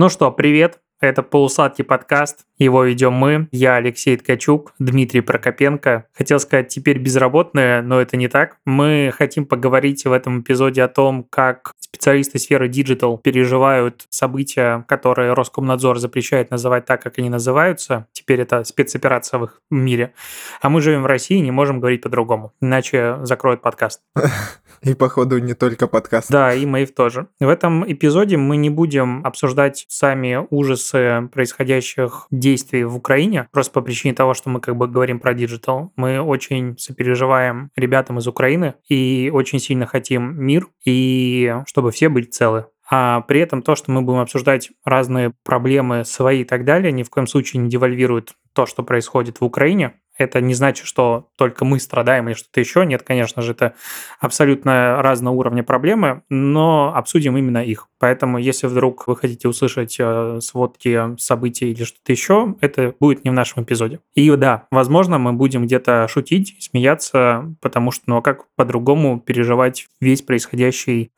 Ну что, привет. Это полусладкий подкаст. Его ведем мы. Я Алексей Ткачук, Дмитрий Прокопенко. Хотел сказать теперь безработные, но это не так. Мы хотим поговорить в этом эпизоде о том, как специалисты сферы digital переживают события, которые Роскомнадзор запрещает называть так, как они называются. Теперь это спецоперация в их мире. А мы живем в России и не можем говорить по-другому. Иначе закроют подкаст. И, походу, не только подкаст. Да, и Mave тоже. В этом эпизоде мы не будем обсуждать сами ужасы происходящих действий в Украине, просто по причине того, что мы как бы говорим про digital. Мы очень сопереживаем ребятам из Украины и очень сильно хотим мир, и чтобы все были целы. А при этом то, что мы будем обсуждать разные проблемы свои и так далее, ни в коем случае не девальвирует то, что происходит в Украине. Это не значит, что только мы страдаем или что-то еще. Нет, конечно же, это абсолютно разного уровня проблемы, но обсудим именно их. Поэтому, если вдруг вы хотите услышать э, сводки событий или что-то еще, это будет не в нашем эпизоде. И да, возможно, мы будем где-то шутить, смеяться, потому что, ну а как по-другому переживать весь происходящий...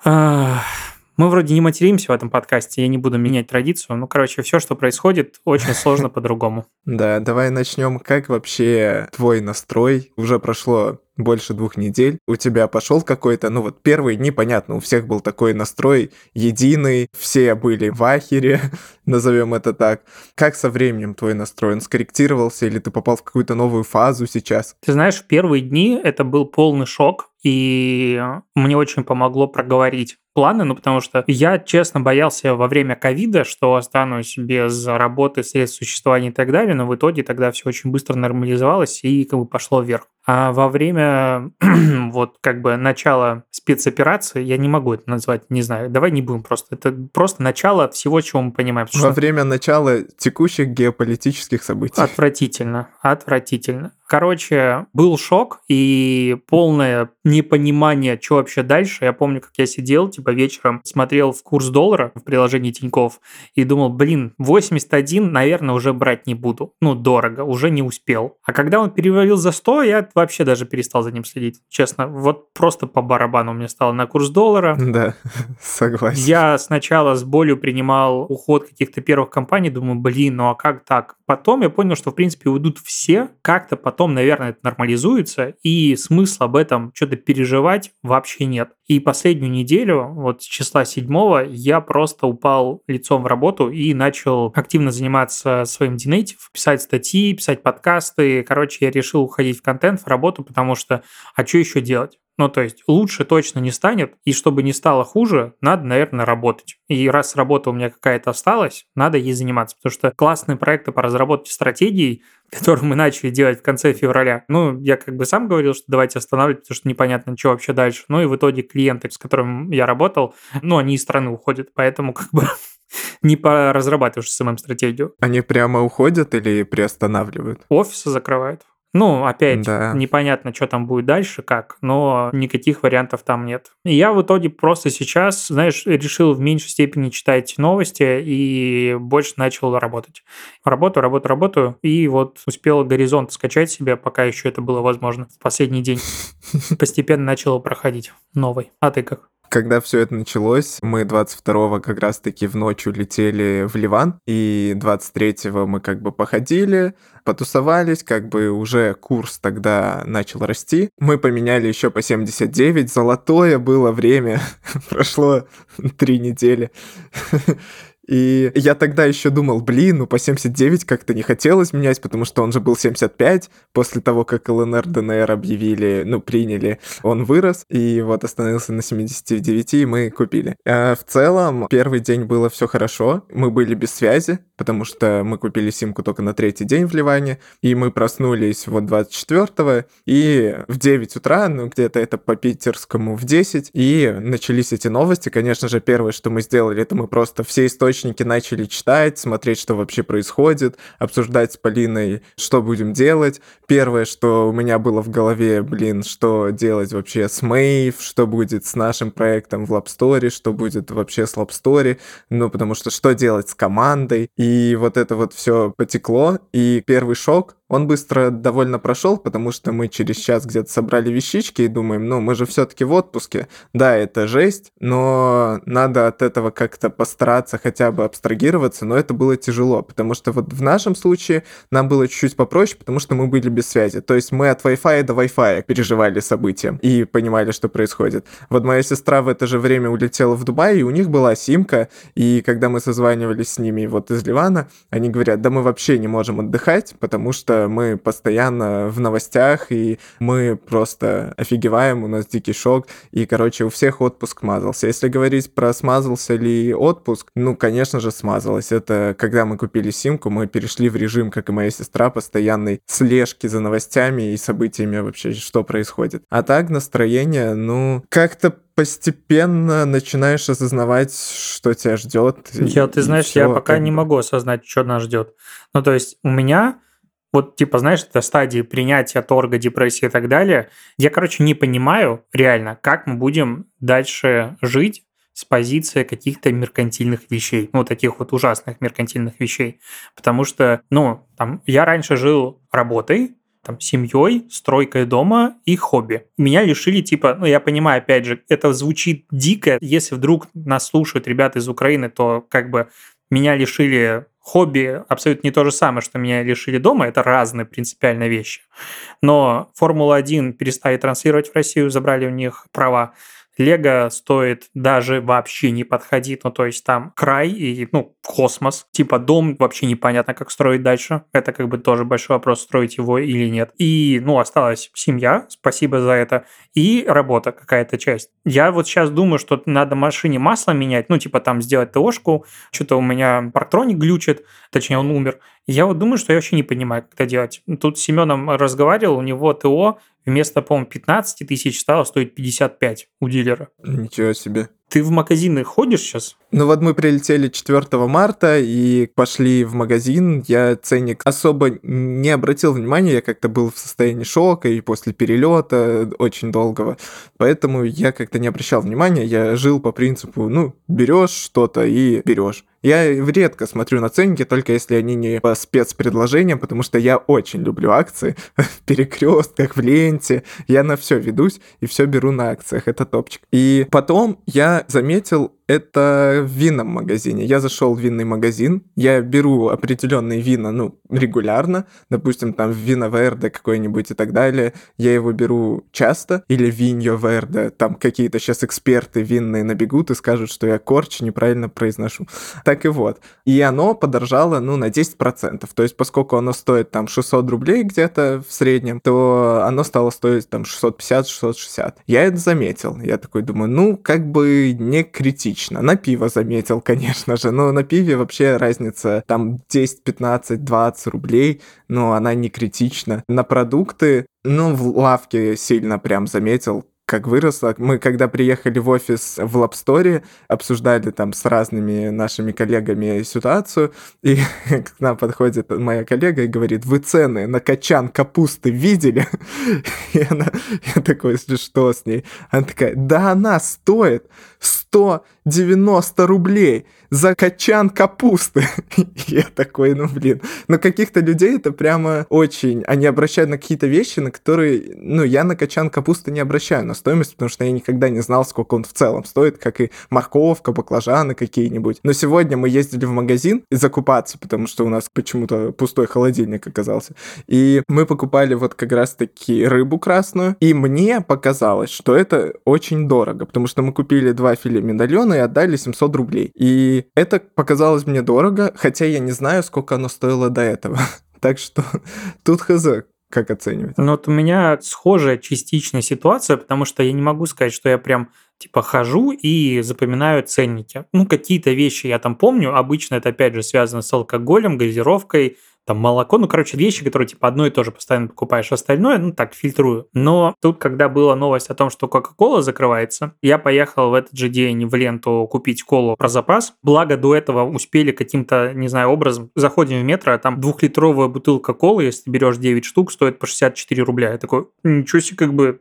Мы вроде не материмся в этом подкасте, я не буду менять традицию. Ну, короче, все, что происходит, очень сложно по-другому. Да, давай начнем. Как вообще твой настрой? Уже прошло больше двух недель, у тебя пошел какой-то, ну вот первый, непонятно, у всех был такой настрой единый, все были в ахере, назовем это так. Как со временем твой настрой, он скорректировался или ты попал в какую-то новую фазу сейчас? Ты знаешь, в первые дни это был полный шок, и мне очень помогло проговорить планы, ну потому что я, честно, боялся во время ковида, что останусь без работы, средств существования и так далее, но в итоге тогда все очень быстро нормализовалось и как бы пошло вверх. А во время вот как бы начала спецоперации, я не могу это назвать, не знаю, давай не будем просто, это просто начало всего, чего мы понимаем. Во что... время начала текущих геополитических событий. Отвратительно, отвратительно. Короче, был шок и полное непонимание, что вообще дальше. Я помню, как я сидел, типа вечером смотрел в курс доллара в приложении Тиньков и думал, блин, 81, наверное, уже брать не буду. Ну, дорого, уже не успел. А когда он перевалил за 100, я вообще даже перестал за ним следить. Честно, вот просто по барабану мне стало на курс доллара. Да, согласен. Я сначала с болью принимал уход каких-то первых компаний, думаю, блин, ну а как так? Потом я понял, что, в принципе, уйдут все, как-то потом, наверное, это нормализуется, и смысла об этом что-то переживать вообще нет. И последнюю неделю, вот с числа седьмого, я просто упал лицом в работу и начал активно заниматься своим Dnative, писать статьи, писать подкасты. Короче, я решил уходить в контент, в работу, потому что а что еще делать? Ну, то есть лучше точно не станет, и чтобы не стало хуже, надо, наверное, работать. И раз работа у меня какая-то осталась, надо ей заниматься, потому что классные проекты по разработке стратегий, которые мы начали делать в конце февраля, ну, я как бы сам говорил, что давайте останавливать, потому что непонятно, что вообще дальше. Ну, и в итоге клиенты, с которыми я работал, ну, они из страны уходят, поэтому как бы не поразрабатываешь СММ-стратегию. Они прямо уходят или приостанавливают? Офисы закрывают. Ну, опять, да. непонятно, что там будет дальше, как, но никаких вариантов там нет. И я в итоге просто сейчас, знаешь, решил в меньшей степени читать новости и больше начал работать. Работаю, работаю, работаю, и вот успел горизонт скачать себе, пока еще это было возможно, в последний день. Постепенно начал проходить новый. А ты как? Когда все это началось, мы 22-го как раз-таки в ночь улетели в Ливан, и 23-го мы как бы походили, потусовались, как бы уже курс тогда начал расти. Мы поменяли еще по 79, золотое было время, прошло три недели. И я тогда еще думал, блин, ну по 79 как-то не хотелось менять, потому что он же был 75. После того, как ЛНР, ДНР объявили, ну, приняли, он вырос, и вот остановился на 79, и мы купили. А в целом, первый день было все хорошо. Мы были без связи, потому что мы купили симку только на третий день в Ливане, и мы проснулись вот 24-го, и в 9 утра, ну, где-то это по питерскому в 10, и начались эти новости. Конечно же, первое, что мы сделали, это мы просто все источники источники начали читать, смотреть, что вообще происходит, обсуждать с Полиной, что будем делать. Первое, что у меня было в голове, блин, что делать вообще с Мэйв, что будет с нашим проектом в LabStory, что будет вообще с LabStory, ну, потому что что делать с командой. И вот это вот все потекло, и первый шок Он быстро довольно прошел, потому что мы через час где-то собрали вещички и думаем, ну, мы же все-таки в отпуске. Да, это жесть, но надо от этого как-то постараться хотя бы абстрагироваться, но это было тяжело, потому что вот в нашем случае нам было чуть-чуть попроще, потому что мы были без связи. То есть мы от Wi-Fi до Wi-Fi переживали события и понимали, что происходит. Вот моя сестра в это же время улетела в Дубай, и у них была симка, и когда мы созванивались с ними вот из Ливана, они говорят, да мы вообще не можем отдыхать, потому что мы постоянно в новостях, и мы просто офигеваем, у нас дикий шок, и, короче, у всех отпуск мазался. Если говорить про смазался ли отпуск, ну, конечно же, смазалось. Это когда мы купили симку, мы перешли в режим, как и моя сестра, постоянной слежки за новостями и событиями вообще, что происходит. А так настроение, ну, как-то постепенно начинаешь осознавать, что тебя ждет. Я, ты знаешь, я пока не могу осознать, что нас ждет. Ну, то есть у меня вот, типа, знаешь, это стадии принятия торга, депрессии и так далее. Я, короче, не понимаю реально, как мы будем дальше жить с позиции каких-то меркантильных вещей, ну, таких вот ужасных меркантильных вещей. Потому что, ну, там, я раньше жил работой, там, семьей, стройкой дома и хобби. Меня лишили, типа, ну, я понимаю, опять же, это звучит дико. Если вдруг нас слушают ребята из Украины, то как бы меня лишили хобби абсолютно не то же самое, что меня лишили дома, это разные принципиальные вещи. Но Формула-1 перестали транслировать в Россию, забрали у них права. Лего стоит даже вообще не подходить, ну то есть там край и ну космос, типа дом вообще непонятно как строить дальше, это как бы тоже большой вопрос строить его или нет. И ну осталась семья, спасибо за это, и работа какая-то часть. Я вот сейчас думаю, что надо машине масло менять, ну типа там сделать ТОшку, что-то у меня парктроник глючит, точнее он умер, я вот думаю, что я вообще не понимаю, как это делать. Тут с Семеном разговаривал, у него ТО вместо, по-моему, 15 тысяч стало стоить 55 у дилера. Ничего себе. Ты в магазины ходишь сейчас? Ну вот мы прилетели 4 марта и пошли в магазин. Я ценник особо не обратил внимания, я как-то был в состоянии шока и после перелета очень долгого. Поэтому я как-то не обращал внимания, я жил по принципу, ну, берешь что-то и берешь. Я редко смотрю на ценники, только если они не по спецпредложениям, потому что я очень люблю акции в перекрестках, в ленте. Я на все ведусь и все беру на акциях. Это топчик. И потом я заметил это в винном магазине. Я зашел в винный магазин, я беру определенные вина, ну, регулярно, допустим, там вино Верде какой-нибудь и так далее, я его беру часто, или виньо Верде, там какие-то сейчас эксперты винные набегут и скажут, что я корч неправильно произношу. Так и вот. И оно подорожало, ну, на 10%. То есть, поскольку оно стоит там 600 рублей где-то в среднем, то оно стало стоить там 650-660. Я это заметил. Я такой думаю, ну, как бы не критично лично. На пиво заметил, конечно же, но на пиве вообще разница там 10, 15, 20 рублей, но она не критична. На продукты, ну, в лавке сильно прям заметил, как выросла. Мы, когда приехали в офис в Лабсторе, обсуждали там с разными нашими коллегами ситуацию, и к нам подходит моя коллега и говорит, вы цены на качан капусты видели? И она, я такой, что с ней? Она такая, да она стоит 190 рублей за качан капусты. Я такой, ну блин. Но каких-то людей это прямо очень... Они обращают на какие-то вещи, на которые... Ну, я на качан капусты не обращаю на стоимость, потому что я никогда не знал, сколько он в целом стоит, как и морковка, баклажаны какие-нибудь. Но сегодня мы ездили в магазин закупаться, потому что у нас почему-то пустой холодильник оказался. И мы покупали вот как раз-таки рыбу красную, и мне показалось, что это очень дорого, потому что мы купили два филе медальона и отдали 700 рублей. И это показалось мне дорого, хотя я не знаю, сколько оно стоило до этого. Так что тут хз, как оценивать? Ну вот у меня схожая частичная ситуация, потому что я не могу сказать, что я прям типа хожу и запоминаю ценники. Ну, какие-то вещи я там помню. Обычно это, опять же, связано с алкоголем, газировкой, там молоко, ну, короче, вещи, которые типа одно и то же постоянно покупаешь, остальное, ну, так, фильтрую. Но тут, когда была новость о том, что Кока-Кола закрывается, я поехал в этот же день в ленту купить колу про запас. Благо, до этого успели каким-то, не знаю, образом, заходим в метро, а там двухлитровая бутылка колы, если берешь 9 штук, стоит по 64 рубля. Я такой, ничего себе, как бы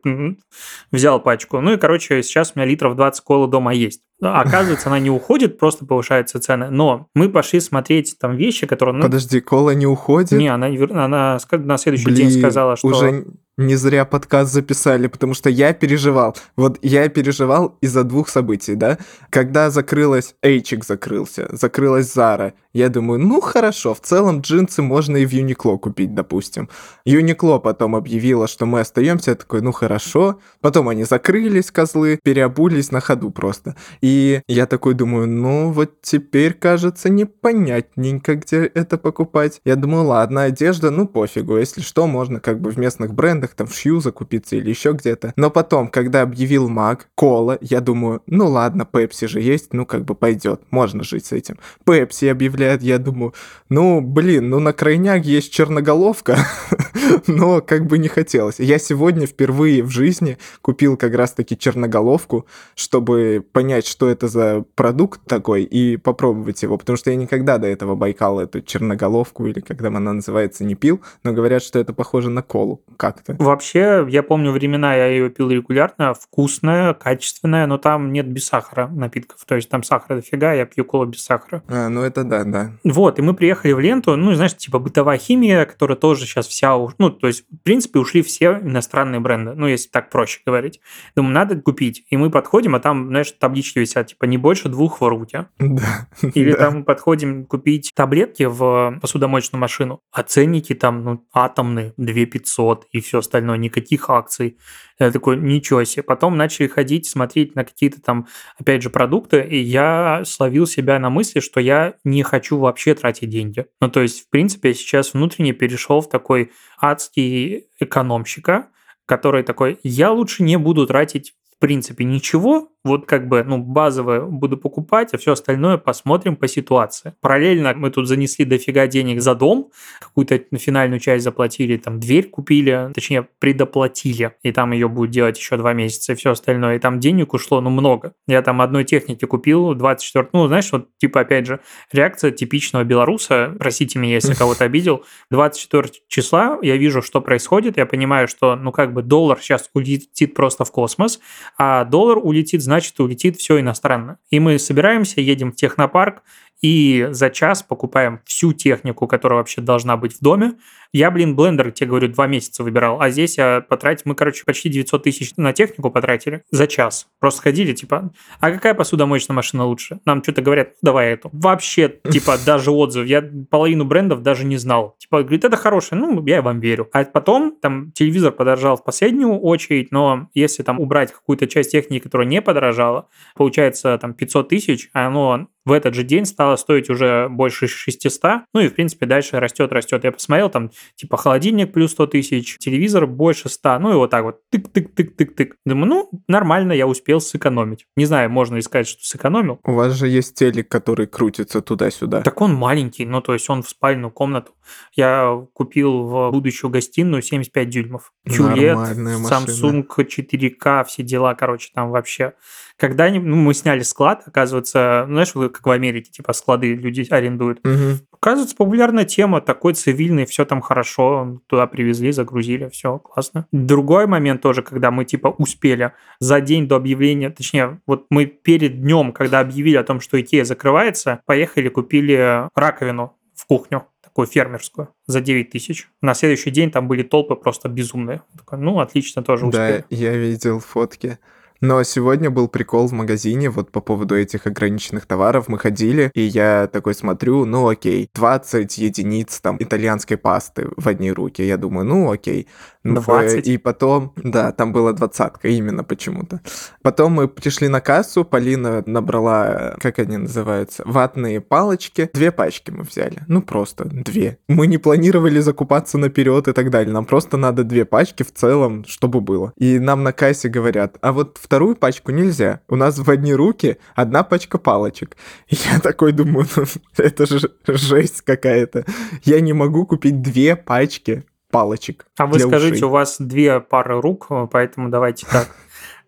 взял пачку. Ну и, короче, сейчас у меня литров 20 колы дома есть. А оказывается, она не уходит, просто повышаются цены. Но мы пошли смотреть там вещи, которые... Ну, Подожди, кола не уходит? Не, она, она на следующий Блин, день сказала, что... Уже не зря подкаст записали, потому что я переживал. Вот я переживал из-за двух событий, да? Когда закрылась, Эйчик закрылся, закрылась Зара. Я думаю, ну хорошо, в целом джинсы можно и в Юникло купить, допустим. Юникло потом объявила, что мы остаемся, я такой, ну хорошо. Потом они закрылись, козлы, переобулись на ходу просто. И я такой думаю, ну вот теперь, кажется, непонятненько, где это покупать. Я думаю, ладно, одежда, ну пофигу, если что, можно как бы в местных брендах магазинах, там в Шью закупиться или еще где-то. Но потом, когда объявил Маг, Кола, я думаю, ну ладно, Пепси же есть, ну как бы пойдет, можно жить с этим. Пепси объявляет, я думаю, ну блин, ну на крайняк есть черноголовка, но как бы не хотелось. Я сегодня впервые в жизни купил как раз-таки черноголовку, чтобы понять, что это за продукт такой, и попробовать его, потому что я никогда до этого Байкал эту черноголовку, или как там она называется, не пил, но говорят, что это похоже на колу как-то. Вообще, я помню времена, я ее пил регулярно, вкусная, качественная, но там нет без сахара напитков. То есть там сахара дофига, я пью колу без сахара. А, ну это да, да. Вот, и мы приехали в ленту, ну, знаешь, типа бытовая химия, которая тоже сейчас вся, ну, то есть, в принципе, ушли все иностранные бренды, ну, если так проще говорить. Думаю, надо купить. И мы подходим, а там, знаешь, таблички висят, типа, не больше двух в руте. Да. Или там подходим купить таблетки в посудомоечную машину, а ценники там, ну, атомные, 2 500 и все остальное, никаких акций. Я такой, ничего себе. Потом начали ходить, смотреть на какие-то там, опять же, продукты, и я словил себя на мысли, что я не хочу вообще тратить деньги. Ну, то есть, в принципе, я сейчас внутренне перешел в такой адский экономщика, который такой, я лучше не буду тратить в принципе ничего, вот как бы, ну, базовое буду покупать, а все остальное посмотрим по ситуации. Параллельно мы тут занесли дофига денег за дом, какую-то финальную часть заплатили, там дверь купили, точнее, предоплатили, и там ее будет делать еще два месяца и все остальное. И там денег ушло, ну, много. Я там одной техники купил 24, ну, знаешь, вот, типа, опять же, реакция типичного белоруса, простите меня, если кого-то обидел, 24 числа я вижу, что происходит, я понимаю, что, ну, как бы доллар сейчас улетит просто в космос, а доллар улетит, значит, улетит все иностранно. И мы собираемся, едем в технопарк, и за час покупаем всю технику, которая вообще должна быть в доме. Я, блин, блендер, тебе говорю, два месяца выбирал, а здесь я потратил, мы, короче, почти 900 тысяч на технику потратили за час. Просто ходили, типа, а какая посудомоечная машина лучше? Нам что-то говорят, давай эту. Вообще, типа, даже отзыв. Я половину брендов даже не знал. Типа, говорит, это хорошее, ну, я вам верю. А потом, там, телевизор подорожал в последнюю очередь, но если там убрать какую-то часть техники, которая не подорожала, получается, там, 500 тысяч, а оно в этот же день стало стоить уже больше 600, ну и, в принципе, дальше растет, растет. Я посмотрел, там, типа, холодильник плюс 100 тысяч, телевизор больше 100, ну и вот так вот, тык-тык-тык-тык-тык. Думаю, ну, нормально, я успел сэкономить. Не знаю, можно ли сказать, что сэкономил. У вас же есть телек, который крутится туда-сюда. Так он маленький, ну, то есть он в спальную комнату. Я купил в будущую гостиную 75 дюймов. QLED, Samsung 4K, все дела, короче, там вообще когда ну, мы сняли склад, оказывается, ну, знаешь, как в Америке, типа склады люди арендуют. Угу. Оказывается, популярная тема, такой цивильный, все там хорошо, туда привезли, загрузили, все классно. Другой момент тоже, когда мы типа успели за день до объявления, точнее, вот мы перед днем, когда объявили о том, что Икея закрывается, поехали, купили раковину в кухню такую фермерскую за 9 тысяч. На следующий день там были толпы просто безумные. Такой, ну, отлично, тоже успели. Да, я видел фотки. Но сегодня был прикол в магазине вот по поводу этих ограниченных товаров. Мы ходили, и я такой смотрю, ну окей, 20 единиц там итальянской пасты в одни руки. Я думаю, ну окей. 20? И потом, да, там была двадцатка именно почему-то. Потом мы пришли на кассу, Полина набрала, как они называются, ватные палочки. Две пачки мы взяли. Ну просто две. Мы не планировали закупаться наперед и так далее. Нам просто надо две пачки в целом, чтобы было. И нам на кассе говорят, а вот вторую пачку нельзя. У нас в одни руки одна пачка палочек. И я такой думаю, ну, это же жесть какая-то. Я не могу купить две пачки палочек. А вы скажите, ушей. у вас две пары рук, поэтому давайте так.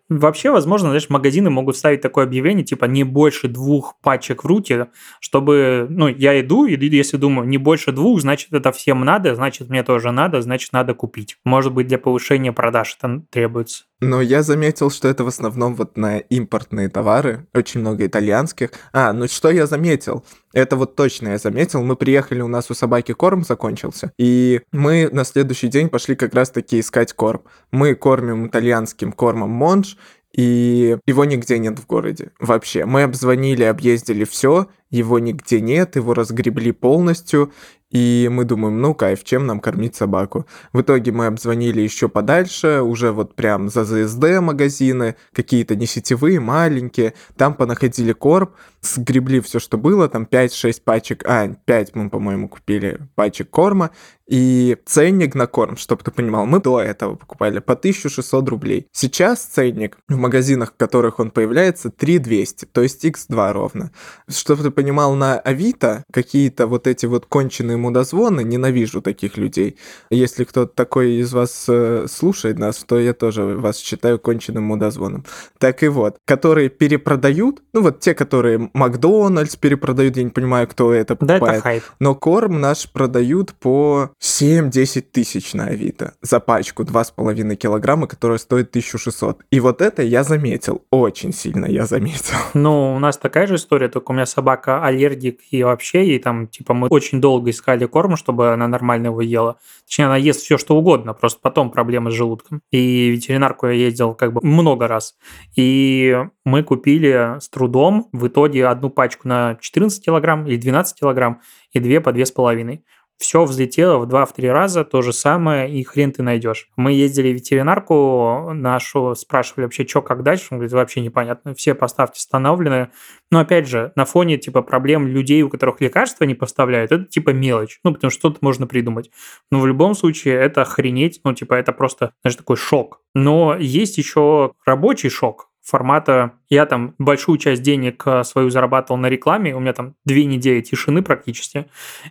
Вообще, возможно, знаешь, магазины могут ставить такое объявление, типа не больше двух пачек в руке, чтобы, ну, я иду, и если думаю, не больше двух, значит, это всем надо, значит, мне тоже надо, значит, надо купить. Может быть, для повышения продаж это требуется. Но я заметил, что это в основном вот на импортные товары, очень много итальянских. А, ну что я заметил? Это вот точно я заметил. Мы приехали, у нас у собаки корм закончился, и мы на следующий день пошли как раз-таки искать корм. Мы кормим итальянским кормом Монж, и его нигде нет в городе вообще. Мы обзвонили, объездили все, его нигде нет, его разгребли полностью, и мы думаем, ну кайф, чем нам кормить собаку? В итоге мы обзвонили еще подальше, уже вот прям за ЗСД магазины, какие-то не сетевые, маленькие, там понаходили корм, сгребли все, что было, там 5-6 пачек, а, 5 мы, по-моему, купили пачек корма, и ценник на корм, чтобы ты понимал, мы до этого покупали по 1600 рублей. Сейчас ценник в магазинах, в которых он появляется, 3200, то есть x2 ровно. Чтобы ты понимал, на Авито какие-то вот эти вот конченые мудозвоны, ненавижу таких людей. Если кто-то такой из вас э, слушает нас, то я тоже вас считаю конченным мудозвоном. Так и вот, которые перепродают, ну вот те, которые Макдональдс перепродают, я не понимаю, кто это покупает. Да, это хайп. Но корм наш продают по 7-10 тысяч на Авито за пачку 2,5 килограмма, которая стоит 1600. И вот это я заметил, очень сильно я заметил. Ну, у нас такая же история, только у меня собака аллергик и вообще, и там, типа, мы очень долго искали корм, чтобы она нормально его ела. Точнее, она ест все, что угодно, просто потом проблемы с желудком. И ветеринарку я ездил как бы много раз. И мы купили с трудом в итоге одну пачку на 14 килограмм или 12 килограмм и две по 2,5 все взлетело в 2-3 раза, то же самое, и хрен ты найдешь. Мы ездили в ветеринарку нашу, спрашивали вообще, что, как дальше, он говорит, вообще непонятно, все поставки установлены. Но опять же, на фоне типа проблем людей, у которых лекарства не поставляют, это типа мелочь, ну, потому что что-то можно придумать. Но в любом случае это охренеть, ну, типа это просто, знаешь, такой шок. Но есть еще рабочий шок, формата я там большую часть денег э, свою зарабатывал на рекламе, у меня там две недели тишины практически.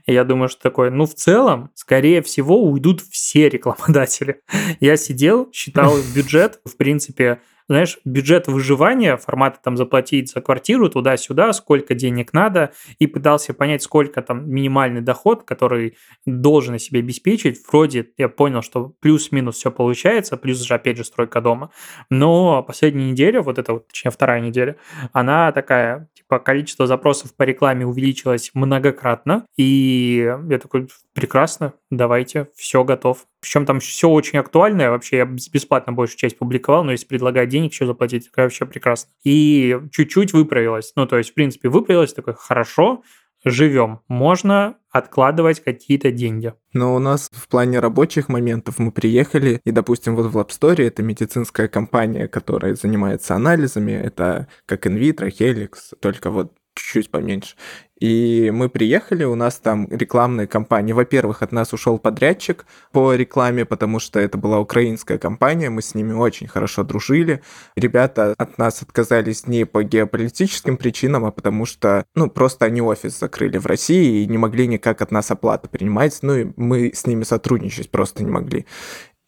И я думаю, что такое, ну, в целом, скорее всего, уйдут все рекламодатели. Я сидел, считал бюджет, в принципе, знаешь, бюджет выживания, формата там заплатить за квартиру туда-сюда, сколько денег надо, и пытался понять, сколько там минимальный доход, который должен себе обеспечить. Вроде я понял, что плюс-минус все получается, плюс же, опять же, стройка дома. Но последняя неделя, вот это вот, точнее, вторая неделя, она такая, типа, количество запросов по рекламе увеличилось многократно, и я такой, прекрасно, давайте, все готов. Причем там все очень актуальное, вообще я бесплатно большую часть публиковал, но если предлагать денег еще заплатить, это вообще прекрасно. И чуть-чуть выправилось, ну то есть в принципе выправилось, такое хорошо, живем, можно откладывать какие-то деньги. Но у нас в плане рабочих моментов мы приехали, и, допустим, вот в Lab Story это медицинская компания, которая занимается анализами, это как инвитро, Helix, только вот чуть-чуть поменьше. И мы приехали, у нас там рекламные кампании. Во-первых, от нас ушел подрядчик по рекламе, потому что это была украинская компания, мы с ними очень хорошо дружили. Ребята от нас отказались не по геополитическим причинам, а потому что, ну, просто они офис закрыли в России и не могли никак от нас оплату принимать, ну, и мы с ними сотрудничать просто не могли.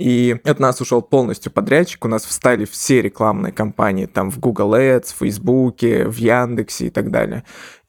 И от нас ушел полностью подрядчик, у нас встали все рекламные кампании там в Google Ads, в Facebook, в Яндексе и так далее.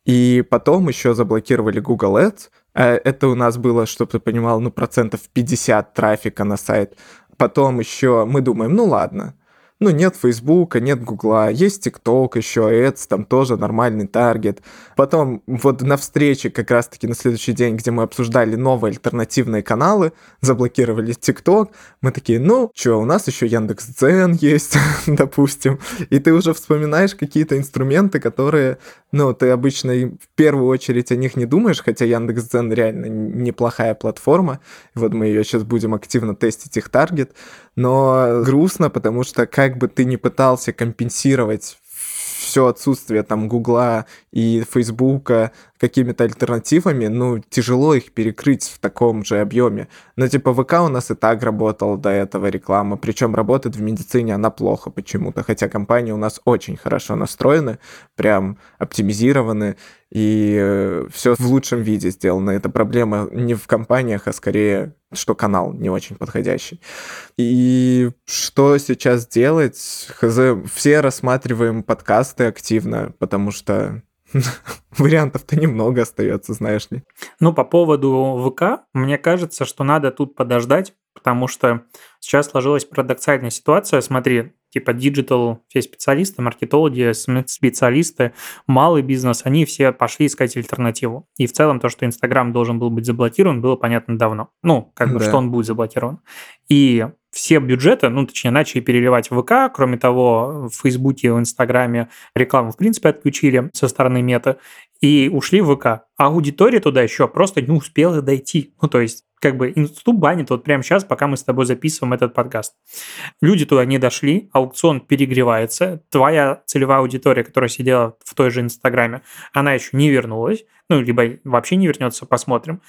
И потом еще заблокировали Google Ads. Э, это у нас было, чтобы ты понимал, ну, процентов 50 трафика на сайт. Потом еще мы думаем, ну ладно, ну, нет Фейсбука, нет Гугла, есть ТикТок еще, Ads, там тоже нормальный таргет. Потом вот на встрече как раз-таки на следующий день, где мы обсуждали новые альтернативные каналы, заблокировали ТикТок, мы такие, ну, что, у нас еще Яндекс.Дзен есть, допустим, и ты уже вспоминаешь какие-то инструменты, которые, ну, ты обычно в первую очередь о них не думаешь, хотя Яндекс.Дзен реально неплохая платформа, вот мы ее сейчас будем активно тестить их таргет, но грустно, потому что как бы ты ни пытался компенсировать все отсутствие там Гугла и Фейсбука какими-то альтернативами, ну, тяжело их перекрыть в таком же объеме. Но типа ВК у нас и так работал до этого реклама, причем работает в медицине она плохо почему-то, хотя компании у нас очень хорошо настроены, прям оптимизированы, и э, все в лучшем виде сделано. Это проблема не в компаниях, а скорее, что канал не очень подходящий. И что сейчас делать? Хз, все рассматриваем подкасты активно, потому что Вариантов-то немного остается, знаешь ли. Ну, по поводу ВК, мне кажется, что надо тут подождать, потому что сейчас сложилась парадоксальная ситуация. Смотри, типа digital, все специалисты, маркетологи, специалисты, малый бизнес, они все пошли искать альтернативу. И в целом то, что Инстаграм должен был быть заблокирован, было понятно давно. Ну, как бы, да. что он будет заблокирован. И все бюджеты, ну, точнее, начали переливать в ВК. Кроме того, в Фейсбуке, в Инстаграме рекламу, в принципе, отключили со стороны мета и ушли в ВК. А аудитория туда еще просто не успела дойти. Ну, то есть как бы институт банит вот прямо сейчас, пока мы с тобой записываем этот подкаст. Люди туда не дошли, аукцион перегревается, твоя целевая аудитория, которая сидела в той же Инстаграме, она еще не вернулась, ну, либо вообще не вернется, посмотрим.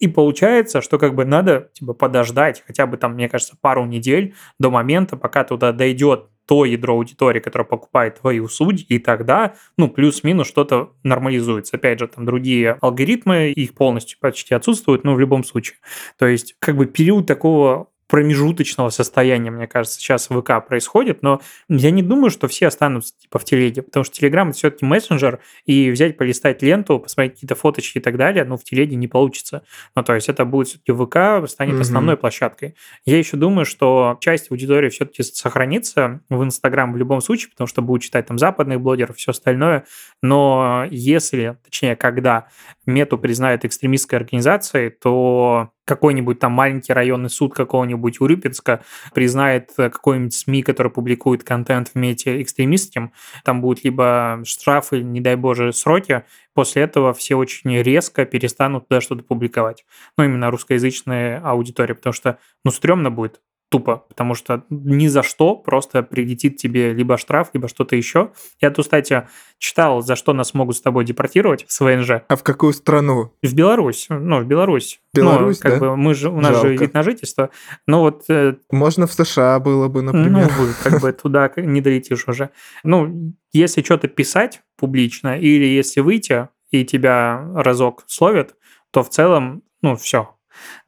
И получается, что как бы надо типа подождать хотя бы там, мне кажется, пару недель до момента, пока туда дойдет то ядро аудитории, которое покупает твои услуги, и тогда, ну, плюс-минус что-то нормализуется. Опять же, там другие алгоритмы, их полностью почти отсутствуют, но в любом случае. То есть, как бы период такого промежуточного состояния, мне кажется, сейчас в ВК происходит, но я не думаю, что все останутся типа в телеге, потому что Телеграм это все-таки мессенджер, и взять, полистать ленту, посмотреть какие-то фоточки и так далее, ну, в телеге не получится. Ну, то есть это будет все-таки ВК, станет mm-hmm. основной площадкой. Я еще думаю, что часть аудитории все-таки сохранится в Инстаграм в любом случае, потому что будут читать там западных блогеров, все остальное, но если, точнее, когда мету признают экстремистской организацией, то какой-нибудь там маленький районный суд какого-нибудь Урюпинска признает э, какой-нибудь СМИ, который публикует контент в мете экстремистским, там будут либо штрафы, не дай боже, сроки, после этого все очень резко перестанут туда что-то публиковать. Ну, именно русскоязычная аудитория, потому что, ну, стрёмно будет тупо, потому что ни за что просто прилетит тебе либо штраф, либо что-то еще. Я тут, кстати, читал, за что нас могут с тобой депортировать с ВНЖ. А в какую страну? В Беларусь. Ну, в Беларусь. Беларусь, ну, как да? бы мы же, у нас Жалко. же вид на жительство. Ну вот... Э, Можно в США было бы, например. Ну, как бы туда не долетишь уже. Ну, если что-то писать публично, или если выйти, и тебя разок словят, то в целом, ну, все,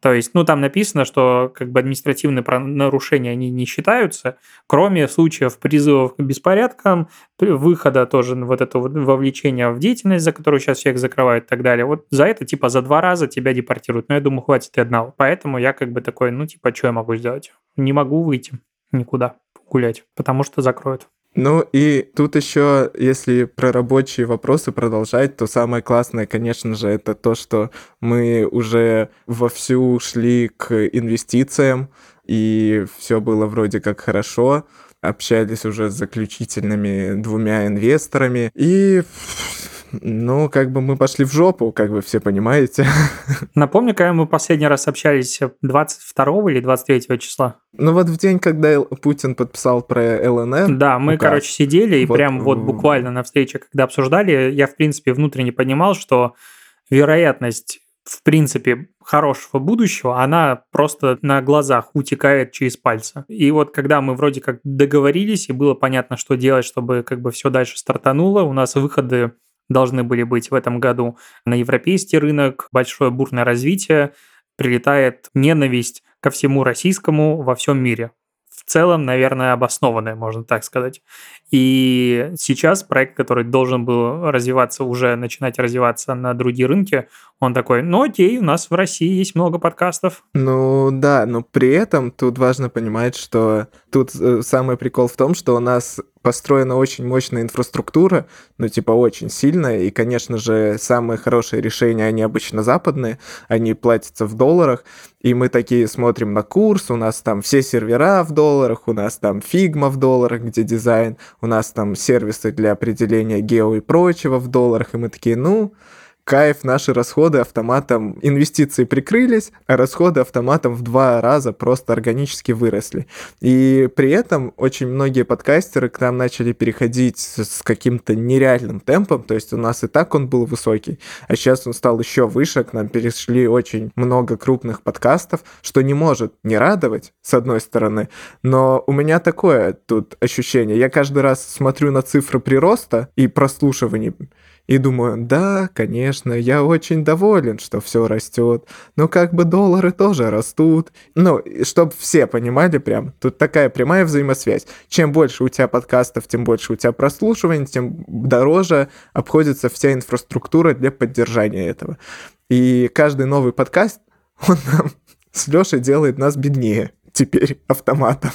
то есть, ну, там написано, что как бы административные нарушения, они не считаются, кроме случаев призывов к беспорядкам, выхода тоже вот этого вовлечения в деятельность, за которую сейчас всех закрывают и так далее. Вот за это, типа, за два раза тебя депортируют. Но я думаю, хватит и одного. Поэтому я как бы такой, ну, типа, что я могу сделать? Не могу выйти никуда гулять, потому что закроют. Ну и тут еще, если про рабочие вопросы продолжать, то самое классное, конечно же, это то, что мы уже вовсю шли к инвестициям, и все было вроде как хорошо общались уже с заключительными двумя инвесторами, и ну, как бы мы пошли в жопу, как вы все понимаете. Напомню, когда мы последний раз общались 22 или 23 числа? Ну вот в день, когда Путин подписал про ЛНР. Да, мы, ну, короче, сидели и вот, прям вот буквально на встрече, когда обсуждали, я, в принципе, внутренне понимал, что вероятность в принципе, хорошего будущего, она просто на глазах утекает через пальцы. И вот когда мы вроде как договорились, и было понятно, что делать, чтобы как бы все дальше стартануло, у нас выходы должны были быть в этом году на европейский рынок, большое бурное развитие, прилетает ненависть ко всему российскому во всем мире. В целом, наверное, обоснованная, можно так сказать. И сейчас проект, который должен был развиваться, уже начинать развиваться на другие рынки, он такой, ну окей, у нас в России есть много подкастов. Ну да, но при этом тут важно понимать, что тут э, самый прикол в том, что у нас построена очень мощная инфраструктура, ну, типа, очень сильная, и, конечно же, самые хорошие решения, они обычно западные, они платятся в долларах, и мы такие смотрим на курс, у нас там все сервера в долларах, у нас там Figma в долларах, где дизайн, у нас там сервисы для определения гео и прочего в долларах, и мы такие, ну, кайф, наши расходы автоматом, инвестиции прикрылись, а расходы автоматом в два раза просто органически выросли. И при этом очень многие подкастеры к нам начали переходить с каким-то нереальным темпом, то есть у нас и так он был высокий, а сейчас он стал еще выше, к нам перешли очень много крупных подкастов, что не может не радовать, с одной стороны, но у меня такое тут ощущение, я каждый раз смотрю на цифры прироста и прослушиваний, и думаю, да, конечно, я очень доволен, что все растет, но как бы доллары тоже растут. Ну, чтобы все понимали прям, тут такая прямая взаимосвязь. Чем больше у тебя подкастов, тем больше у тебя прослушиваний, тем дороже обходится вся инфраструктура для поддержания этого. И каждый новый подкаст, он нам с Лешей делает нас беднее теперь автоматом.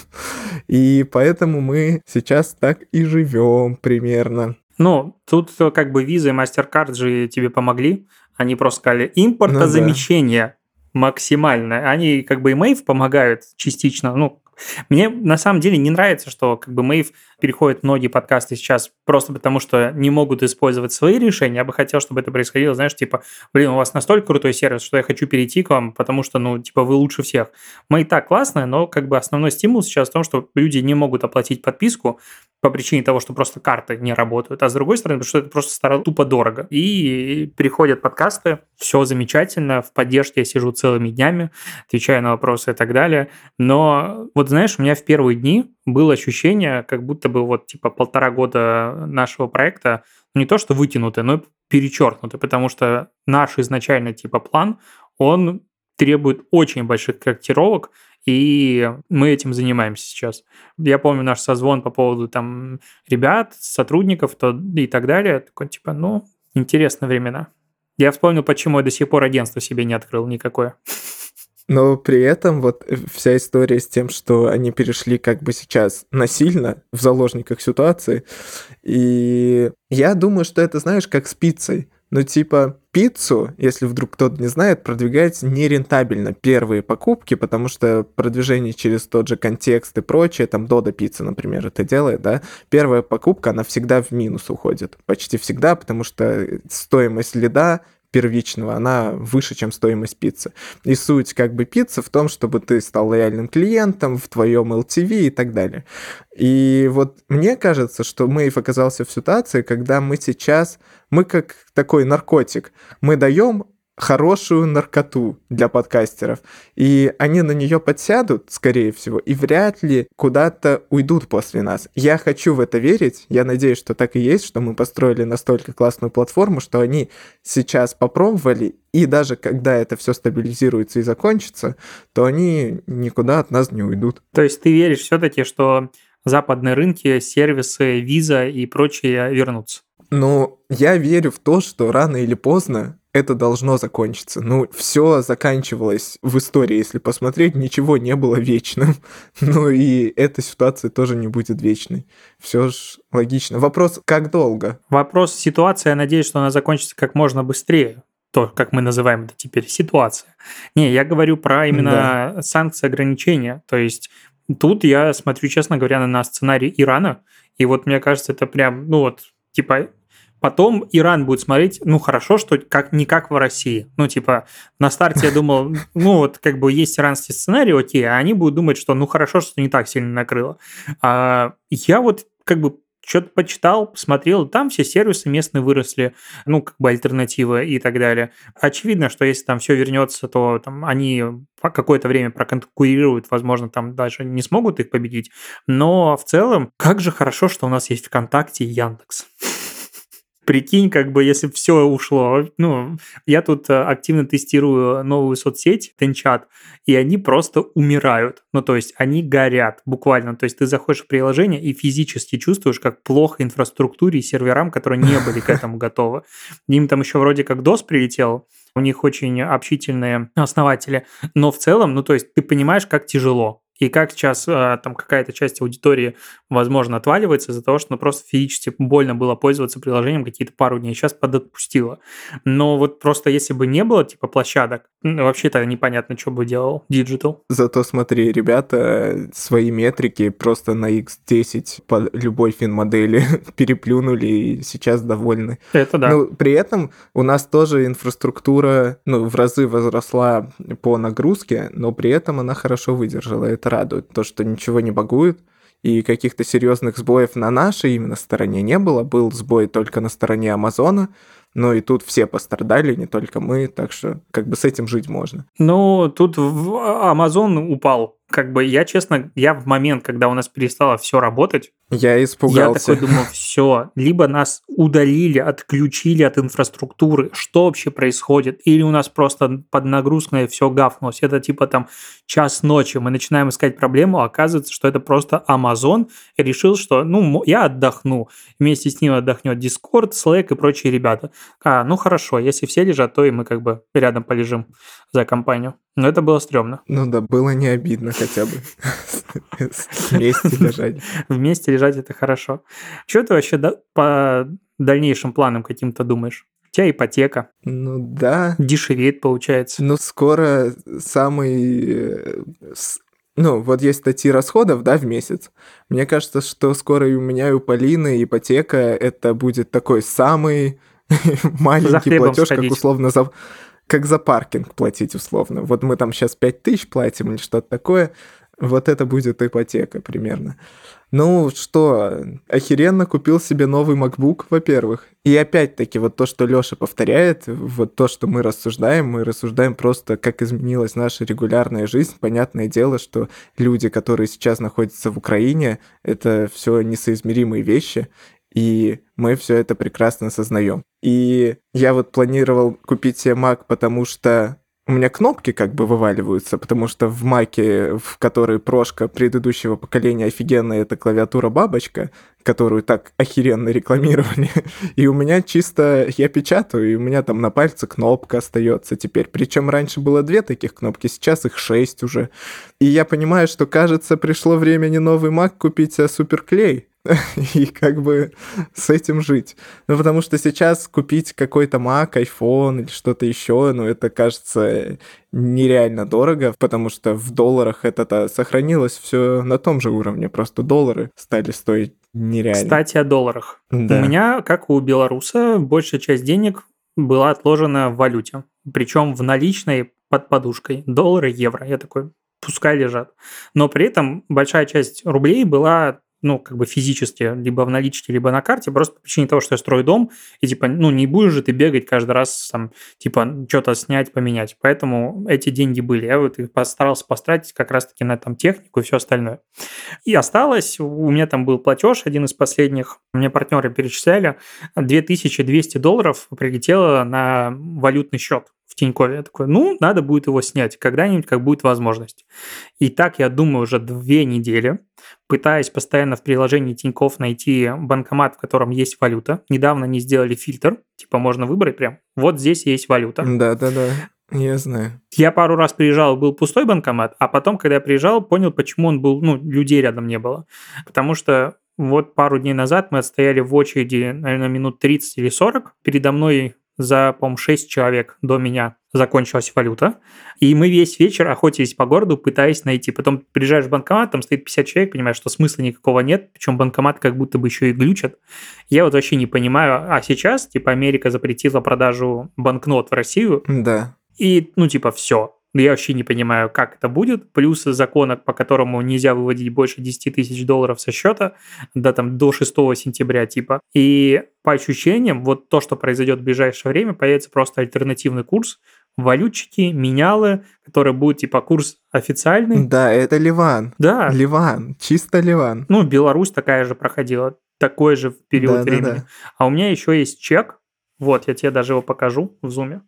И поэтому мы сейчас так и живем примерно. Ну, тут как бы виза и MasterCard же тебе помогли. Они просто сказали импортозамещение ну, да. максимально. Они как бы и Мэйв помогают частично, ну, мне на самом деле не нравится, что как бы Мэйв переходит многие подкасты сейчас просто потому, что не могут использовать свои решения. Я бы хотел, чтобы это происходило, знаешь, типа, блин, у вас настолько крутой сервис, что я хочу перейти к вам, потому что, ну, типа, вы лучше всех. Мы и так классные, но как бы основной стимул сейчас в том, что люди не могут оплатить подписку, по причине того, что просто карты не работают, а с другой стороны, потому что это просто стало тупо дорого. И приходят подкасты, все замечательно, в поддержке я сижу целыми днями, отвечаю на вопросы и так далее. Но вот знаешь, у меня в первые дни было ощущение, как будто бы вот типа полтора года нашего проекта не то что вытянуты, но перечеркнуты, потому что наш изначальный типа план, он требует очень больших корректировок, и мы этим занимаемся сейчас. Я помню наш созвон по поводу там ребят, сотрудников то, и так далее. Такой, типа, ну, интересные времена. Я вспомнил, почему я до сих пор агентство себе не открыл никакое. Но при этом вот вся история с тем, что они перешли как бы сейчас насильно в заложниках ситуации. И я думаю, что это, знаешь, как с пиццей. Ну, типа, пиццу, если вдруг кто-то не знает, продвигать нерентабельно первые покупки, потому что продвижение через тот же контекст и прочее, там Дода пицца, например, это делает, да, первая покупка, она всегда в минус уходит, почти всегда, потому что стоимость лида первичного, она выше, чем стоимость пиццы. И суть как бы пиццы в том, чтобы ты стал лояльным клиентом в твоем LTV и так далее. И вот мне кажется, что Мэйв оказался в ситуации, когда мы сейчас, мы как такой наркотик, мы даем хорошую наркоту для подкастеров. И они на нее подсядут, скорее всего, и вряд ли куда-то уйдут после нас. Я хочу в это верить. Я надеюсь, что так и есть, что мы построили настолько классную платформу, что они сейчас попробовали, и даже когда это все стабилизируется и закончится, то они никуда от нас не уйдут. То есть ты веришь все-таки, что западные рынки, сервисы, виза и прочее вернутся? Ну, я верю в то, что рано или поздно это должно закончиться. Ну, все заканчивалось в истории, если посмотреть, ничего не было вечным. ну и эта ситуация тоже не будет вечной. Все ж логично. Вопрос, как долго? Вопрос ситуации, я надеюсь, что она закончится как можно быстрее. То, как мы называем это теперь, ситуация. Не, я говорю про именно да. санкции, ограничения. То есть тут я смотрю, честно говоря, на сценарий Ирана, и вот мне кажется, это прям, ну вот, типа Потом Иран будет смотреть, ну хорошо, что как не как в России. Ну типа на старте я думал, ну вот как бы есть иранский сценарий, окей, а они будут думать, что ну хорошо, что не так сильно накрыло. А я вот как бы что-то почитал, посмотрел, там все сервисы местные выросли, ну, как бы альтернативы и так далее. Очевидно, что если там все вернется, то там они какое-то время проконкурируют, возможно, там даже не смогут их победить. Но в целом, как же хорошо, что у нас есть ВКонтакте и Яндекс прикинь, как бы, если все ушло. Ну, я тут э, активно тестирую новую соцсеть, Тенчат, и они просто умирают. Ну, то есть они горят буквально. То есть ты заходишь в приложение и физически чувствуешь, как плохо инфраструктуре и серверам, которые не были к этому готовы. Им там еще вроде как DOS прилетел, у них очень общительные основатели, но в целом, ну, то есть ты понимаешь, как тяжело и как сейчас э, там какая-то часть аудитории, возможно, отваливается из-за того, что ну, просто физически больно было пользоваться приложением какие-то пару дней, сейчас подотпустило. Но вот просто если бы не было типа площадок, вообще-то непонятно, что бы делал Digital. Зато смотри, ребята свои метрики просто на X10 по любой фин-модели переплюнули и сейчас довольны. Это да. Но при этом у нас тоже инфраструктура ну, в разы возросла по нагрузке, но при этом она хорошо выдержала. Это радует. То, что ничего не багует, и каких-то серьезных сбоев на нашей именно стороне не было. Был сбой только на стороне Амазона, но и тут все пострадали, не только мы, так что как бы с этим жить можно. Ну, тут Amazon упал как бы я, честно, я в момент, когда у нас перестало все работать, я испугался. Я такой думал, все, либо нас удалили, отключили от инфраструктуры, что вообще происходит, или у нас просто под нагрузкой все гафнулось. Это типа там час ночи, мы начинаем искать проблему, а оказывается, что это просто Amazon решил, что, ну, я отдохну, вместе с ним отдохнет Discord, Slack и прочие ребята. А, ну хорошо, если все лежат, то и мы как бы рядом полежим за компанию. Но это было стрёмно. Ну да, было не обидно хотя бы. Вместе лежать. Вместе лежать это хорошо. Что ты вообще по дальнейшим планам каким-то думаешь? У тебя ипотека. Ну да. Дешевеет, получается. Ну скоро самый... Э, ну, вот есть статьи расходов, да, в месяц. Мне кажется, что скоро и у меня, и у Полины ипотека это будет такой самый маленький платеж, сходить. как условно за как за паркинг платить условно. Вот мы там сейчас 5 тысяч платим или что-то такое, вот это будет ипотека примерно. Ну что, охеренно купил себе новый MacBook, во-первых. И опять-таки вот то, что Лёша повторяет, вот то, что мы рассуждаем, мы рассуждаем просто, как изменилась наша регулярная жизнь. Понятное дело, что люди, которые сейчас находятся в Украине, это все несоизмеримые вещи, и мы все это прекрасно осознаем. И я вот планировал купить себе Mac, потому что у меня кнопки как бы вываливаются, потому что в маке, в которой прошка предыдущего поколения офигенная, это клавиатура бабочка, которую так охеренно рекламировали. И у меня чисто я печатаю, и у меня там на пальце кнопка остается теперь. Причем раньше было две таких кнопки, сейчас их шесть уже. И я понимаю, что, кажется, пришло время не новый Mac купить, а суперклей. и как бы с этим жить. Ну, потому что сейчас купить какой-то Mac, iPhone или что-то еще, ну, это кажется нереально дорого, потому что в долларах это сохранилось все на том же уровне, просто доллары стали стоить нереально. Кстати, о долларах. Да. У меня, как у белоруса, большая часть денег была отложена в валюте, причем в наличной под подушкой, доллары, евро. Я такой, пускай лежат. Но при этом большая часть рублей была ну, как бы физически, либо в наличке, либо на карте, просто по причине того, что я строю дом, и, типа, ну, не будешь же ты бегать каждый раз, там, типа, что-то снять, поменять. Поэтому эти деньги были. Я вот их постарался постратить как раз-таки на там технику и все остальное. И осталось, у меня там был платеж, один из последних, мне партнеры перечисляли, 2200 долларов прилетело на валютный счет Тинькове. Я такой, ну, надо будет его снять когда-нибудь, как будет возможность. И так, я думаю, уже две недели, пытаясь постоянно в приложении Тиньков найти банкомат, в котором есть валюта. Недавно они сделали фильтр, типа можно выбрать прям, вот здесь есть валюта. Да-да-да. Я знаю. Я пару раз приезжал, был пустой банкомат, а потом, когда я приезжал, понял, почему он был, ну, людей рядом не было. Потому что вот пару дней назад мы отстояли в очереди, наверное, минут 30 или 40. Передо мной за, по-моему, 6 человек до меня закончилась валюта. И мы весь вечер охотились по городу, пытаясь найти. Потом приезжаешь в банкомат, там стоит 50 человек, понимаешь, что смысла никакого нет, причем банкомат как будто бы еще и глючат. Я вот вообще не понимаю. А сейчас, типа, Америка запретила продажу банкнот в Россию. Да. И, ну, типа, все. Я вообще не понимаю, как это будет. Плюс закона, по которому нельзя выводить больше 10 тысяч долларов со счета, да, там, до 6 сентября, типа. И по ощущениям, вот то, что произойдет в ближайшее время, появится просто альтернативный курс, валютчики, менялы, который будет типа курс официальный. Да, это Ливан. Да. Ливан, чисто Ливан. Ну, Беларусь такая же проходила, такой же в период Да, да, времени. да. А у меня еще есть чек, вот, я тебе даже его покажу в зуме,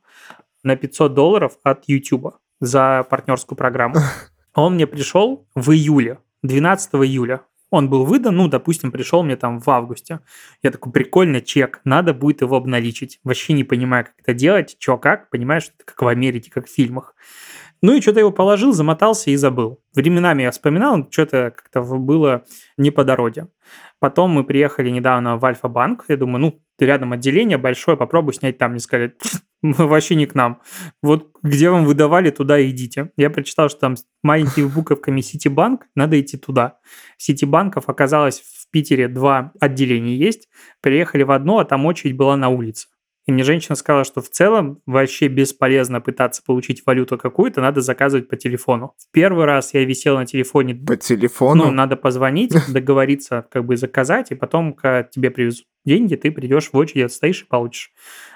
на 500 долларов от YouTube за партнерскую программу. Он мне пришел в июле, 12 июля. Он был выдан, ну, допустим, пришел мне там в августе. Я такой, прикольный чек, надо будет его обналичить. Вообще не понимаю, как это делать, чё как, понимаешь, что это как в Америке, как в фильмах. Ну и что-то его положил, замотался и забыл. Временами я вспоминал, что-то как-то было не по дороге. Потом мы приехали недавно в Альфа-банк. Я думаю, ну, рядом отделение большое, попробую снять там. Мне сказали, вообще не к нам. Вот где вам выдавали, туда идите. Я прочитал, что там маленькими буковками Ситибанк, надо идти туда. Ситибанков оказалось в Питере два отделения есть. Приехали в одно, а там очередь была на улице. И мне женщина сказала, что в целом вообще бесполезно пытаться получить валюту какую-то, надо заказывать по телефону. В первый раз я висел на телефоне, По телефону. ну, надо позвонить, договориться, как бы заказать, и потом, когда тебе привезут деньги, ты придешь в очередь, отстоишь и получишь.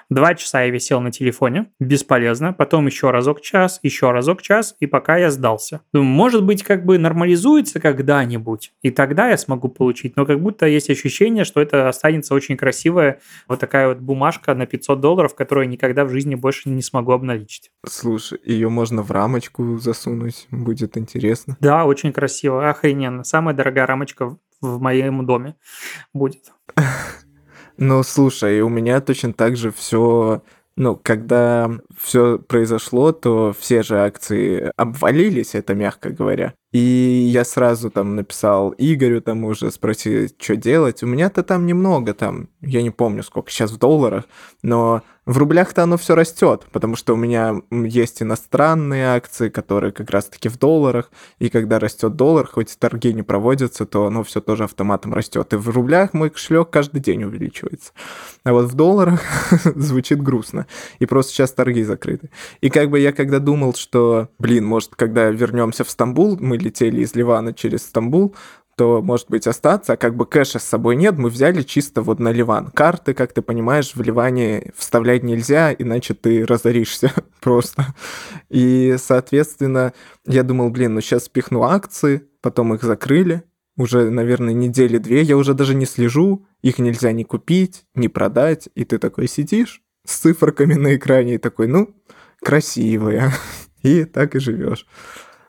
Два часа я висел на телефоне, бесполезно. Потом еще разок час, еще разок час, и пока я сдался. Думаю, может быть, как бы нормализуется когда-нибудь, и тогда я смогу получить. Но как будто есть ощущение, что это останется очень красивая вот такая вот бумажка на 500 долларов, которую я никогда в жизни больше не смогу обналичить. Слушай, ее можно в рамочку засунуть, будет интересно. Да, очень красиво, охрененно. Самая дорогая рамочка в- в моем доме будет. Ну, слушай, у меня точно так же все ну, когда все произошло, то все же акции обвалились, это мягко говоря. И я сразу там написал Игорю, там уже спросил, что делать. У меня-то там немного, там, я не помню сколько сейчас в долларах, но в рублях-то оно все растет, потому что у меня есть иностранные акции, которые как раз-таки в долларах, и когда растет доллар, хоть торги не проводятся, то оно все тоже автоматом растет. И в рублях мой кошелек каждый день увеличивается. А вот в долларах звучит грустно. И просто сейчас торги закрыты. И как бы я когда думал, что, блин, может, когда вернемся в Стамбул, мы летели из Ливана через Стамбул, то, может быть, остаться, а как бы кэша с собой нет, мы взяли чисто вот на Ливан. Карты, как ты понимаешь, в Ливане вставлять нельзя, иначе ты разоришься просто. И, соответственно, я думал, блин, ну сейчас пихну акции, потом их закрыли, уже, наверное, недели две, я уже даже не слежу, их нельзя ни купить, ни продать, и ты такой сидишь с циферками на экране и такой, ну, красивые, и так и живешь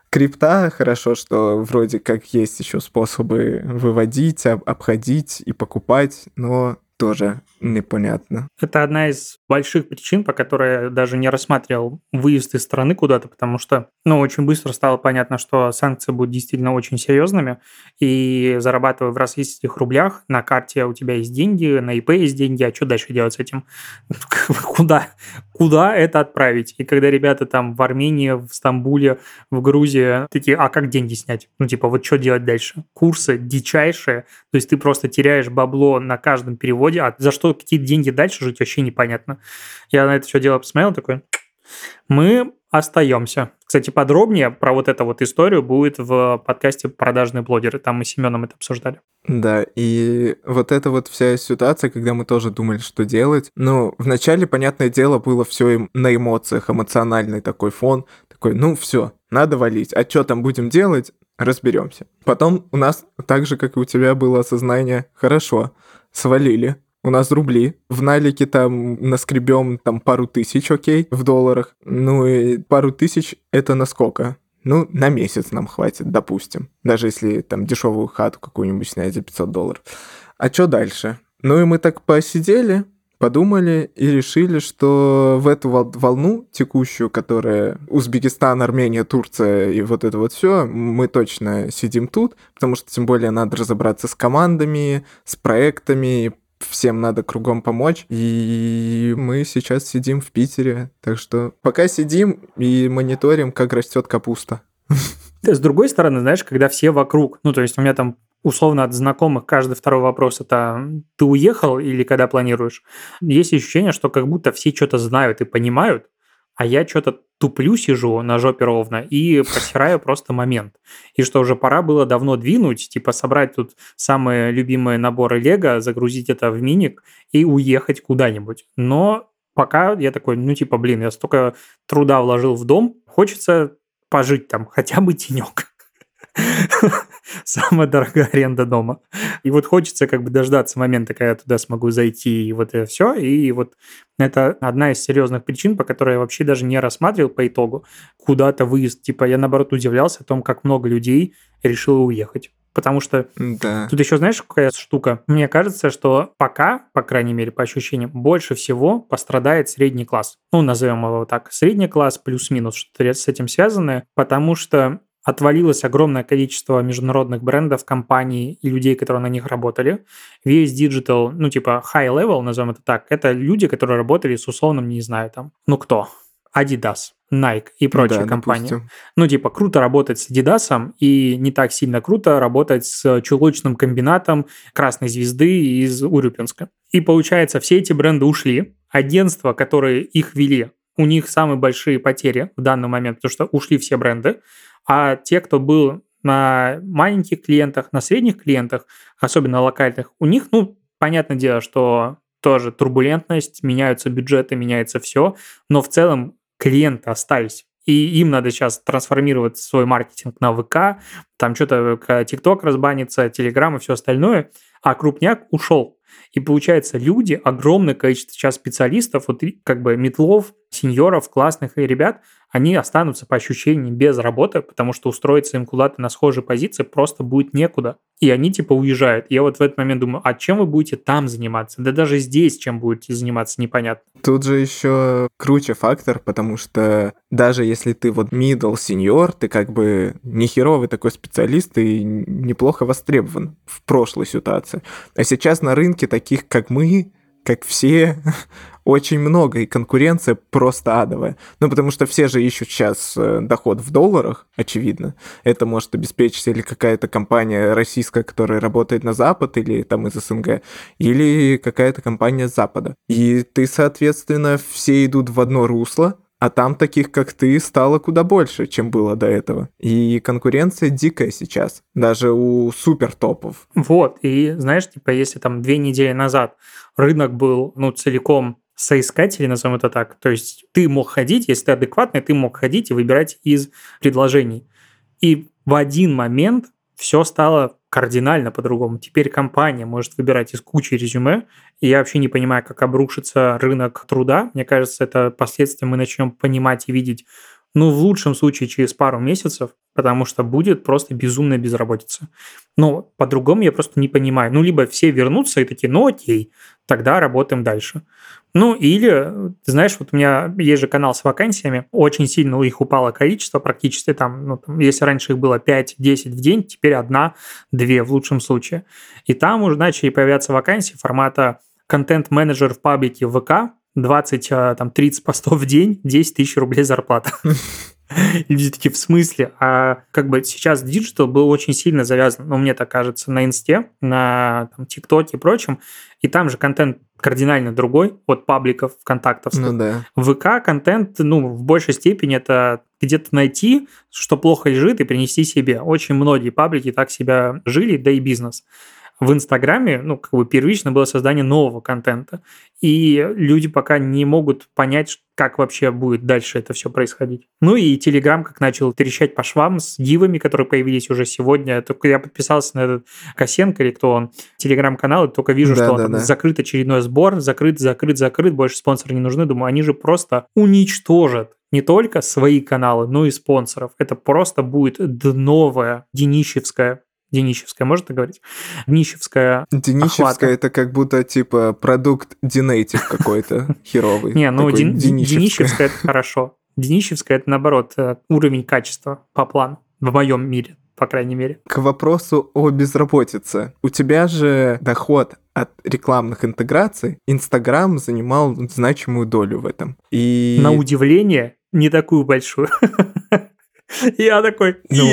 крипта хорошо, что вроде как есть еще способы выводить, обходить и покупать, но тоже непонятно. Это одна из больших причин, по которой я даже не рассматривал выезд из страны куда-то, потому что, ну, очень быстро стало понятно, что санкции будут действительно очень серьезными, и зарабатывая в российских рублях, на карте у тебя есть деньги, на ИП есть деньги, а что дальше делать с этим? Куда? Куда это отправить? И когда ребята там в Армении, в Стамбуле, в Грузии такие, а как деньги снять? Ну, типа, вот что делать дальше? Курсы дичайшие, то есть ты просто теряешь бабло на каждом переводе, а за что какие деньги дальше жить вообще непонятно. Я на это все дело посмотрел, такой, мы остаемся. Кстати, подробнее про вот эту вот историю будет в подкасте «Продажные блогеры». Там мы с Семеном это обсуждали. Да, и вот эта вот вся ситуация, когда мы тоже думали, что делать. Ну, вначале, понятное дело, было все на эмоциях, эмоциональный такой фон. Такой, ну все, надо валить. А что там будем делать? Разберемся. Потом у нас, так же, как и у тебя, было осознание, хорошо, свалили, у нас рубли. В налике там наскребем там пару тысяч, окей, в долларах. Ну и пару тысяч это на сколько? Ну, на месяц нам хватит, допустим. Даже если там дешевую хату какую-нибудь снять за 500 долларов. А что дальше? Ну и мы так посидели, подумали и решили, что в эту волну текущую, которая Узбекистан, Армения, Турция и вот это вот все, мы точно сидим тут, потому что тем более надо разобраться с командами, с проектами, всем надо кругом помочь. И мы сейчас сидим в Питере, так что пока сидим и мониторим, как растет капуста. С другой стороны, знаешь, когда все вокруг, ну, то есть у меня там условно от знакомых каждый второй вопрос это ты уехал или когда планируешь? Есть ощущение, что как будто все что-то знают и понимают, а я что-то туплю, сижу на жопе ровно и просираю просто момент. И что уже пора было давно двинуть, типа собрать тут самые любимые наборы Лего, загрузить это в миник и уехать куда-нибудь. Но пока я такой, ну типа, блин, я столько труда вложил в дом, хочется пожить там хотя бы тенек. Самая дорогая аренда дома. И вот хочется как бы дождаться момента, когда я туда смогу зайти, и вот это все. И вот это одна из серьезных причин, по которой я вообще даже не рассматривал по итогу куда-то выезд. Типа я, наоборот, удивлялся о том, как много людей решило уехать. Потому что да. тут еще, знаешь, какая штука? Мне кажется, что пока, по крайней мере, по ощущениям, больше всего пострадает средний класс. Ну, назовем его так. Средний класс плюс-минус, что с этим связано, потому что отвалилось огромное количество международных брендов, компаний и людей, которые на них работали. Весь digital, ну типа high level, назовем это так, это люди, которые работали с условным, не знаю, там, ну кто? Adidas, Nike и прочие да, компании. Допустим. Ну, типа, круто работать с Adidas, и не так сильно круто работать с чулочным комбинатом Красной Звезды из Урюпинска. И получается, все эти бренды ушли. Агентства, которые их вели, у них самые большие потери в данный момент, потому что ушли все бренды. А те, кто был на маленьких клиентах, на средних клиентах, особенно локальных, у них, ну, понятное дело, что тоже турбулентность, меняются бюджеты, меняется все, но в целом клиенты остались. И им надо сейчас трансформировать свой маркетинг на ВК, там что-то ТикТок разбанится, Телеграм и все остальное, а крупняк ушел. И получается, люди, огромное количество сейчас специалистов, вот как бы Метлов, сеньоров, классных и ребят, они останутся по ощущениям без работы, потому что устроиться им куда-то на схожей позиции просто будет некуда. И они типа уезжают. Я вот в этот момент думаю, а чем вы будете там заниматься? Да даже здесь чем будете заниматься, непонятно. Тут же еще круче фактор, потому что даже если ты вот middle senior, ты как бы не херовый такой специалист и неплохо востребован в прошлой ситуации. А сейчас на рынке таких, как мы, как все, очень много, и конкуренция просто адовая. Ну, потому что все же ищут сейчас э, доход в долларах, очевидно. Это может обеспечить или какая-то компания российская, которая работает на Запад, или там из СНГ, или какая-то компания с Запада. И ты, соответственно, все идут в одно русло, а там таких, как ты, стало куда больше, чем было до этого. И конкуренция дикая сейчас, даже у супер топов. Вот, и знаешь, типа, если там две недели назад рынок был, ну, целиком соискателей, назовем это так, то есть ты мог ходить, если ты адекватный, ты мог ходить и выбирать из предложений. И в один момент все стало кардинально по-другому. Теперь компания может выбирать из кучи резюме, и я вообще не понимаю, как обрушится рынок труда. Мне кажется, это последствия мы начнем понимать и видеть, ну, в лучшем случае через пару месяцев, потому что будет просто безумная безработица. Но по-другому я просто не понимаю. Ну, либо все вернутся и такие, ну окей, тогда работаем дальше. Ну, или, ты знаешь, вот у меня есть же канал с вакансиями, очень сильно у них упало количество, практически там, ну, там если раньше их было 5-10 в день, теперь одна-две в лучшем случае. И там уже начали появляться вакансии формата контент-менеджер в паблике ВК, 20, а, там, 30 постов в день, 10 тысяч рублей зарплата. люди такие, в смысле? А как бы сейчас digital был очень сильно завязан, ну, мне так кажется, на инсте, на там, ТикТоке и прочем, и там же контент кардинально другой от пабликов, ВКонтакте. Ну да. ВК контент, ну, в большей степени это где-то найти, что плохо лежит, и принести себе. Очень многие паблики так себя жили, да и бизнес в Инстаграме, ну, как бы первично было создание нового контента. И люди пока не могут понять, как вообще будет дальше это все происходить. Ну и Телеграм как начал трещать по швам с дивами, которые появились уже сегодня. Только я подписался на этот Косенко или кто он, Телеграм-канал, и только вижу, да, что да, он да. закрыт очередной сбор, закрыт, закрыт, закрыт, больше спонсоры не нужны. Думаю, они же просто уничтожат не только свои каналы, но и спонсоров. Это просто будет дновая денищевская Денищевская, можно говорить? Денищевская Денищевская охвата. это как будто типа продукт Динейтив какой-то херовый. Не, ну Денищевская это хорошо. Денищевская это наоборот э, уровень качества по плану в моем мире по крайней мере. К вопросу о безработице. У тебя же доход от рекламных интеграций, Инстаграм занимал значимую долю в этом. И... На удивление, не такую большую. Я такой, ну,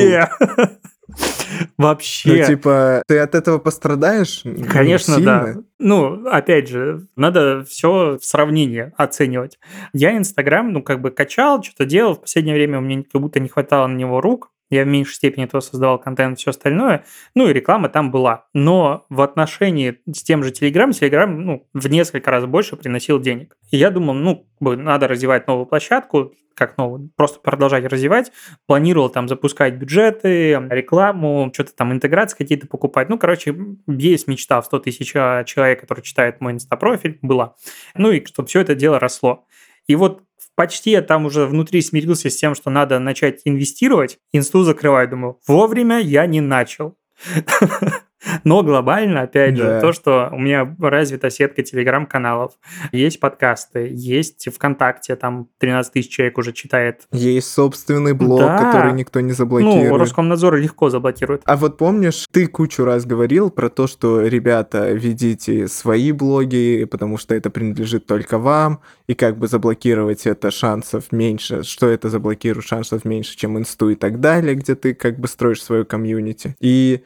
Вообще. Ну, типа, ты от этого пострадаешь? Конечно, сильно? да. Ну, опять же, надо все в сравнении оценивать. Я Инстаграм, ну, как бы качал, что-то делал. В последнее время у меня как будто не хватало на него рук. Я в меньшей степени то создавал контент, все остальное. Ну и реклама там была. Но в отношении с тем же Telegram, Telegram ну, в несколько раз больше приносил денег. И я думал, ну, надо развивать новую площадку, как новую, просто продолжать развивать. Планировал там запускать бюджеты, рекламу, что-то там интеграции какие-то покупать. Ну, короче, есть мечта в 100 тысяч человек, который читает мой инстапрофиль, была. Ну и чтобы все это дело росло. И вот почти я там уже внутри смирился с тем, что надо начать инвестировать. Инсту закрываю, думаю, вовремя я не начал. Но глобально, опять да. же, то, что у меня развита сетка телеграм-каналов, есть подкасты, есть ВКонтакте, там 13 тысяч человек уже читает. Есть собственный блог, да. который никто не заблокирует. Ну, Роскомнадзор легко заблокирует. А вот помнишь, ты кучу раз говорил про то, что, ребята, ведите свои блоги, потому что это принадлежит только вам, и как бы заблокировать это шансов меньше, что это заблокирует шансов меньше, чем инсту и так далее, где ты как бы строишь свою комьюнити. И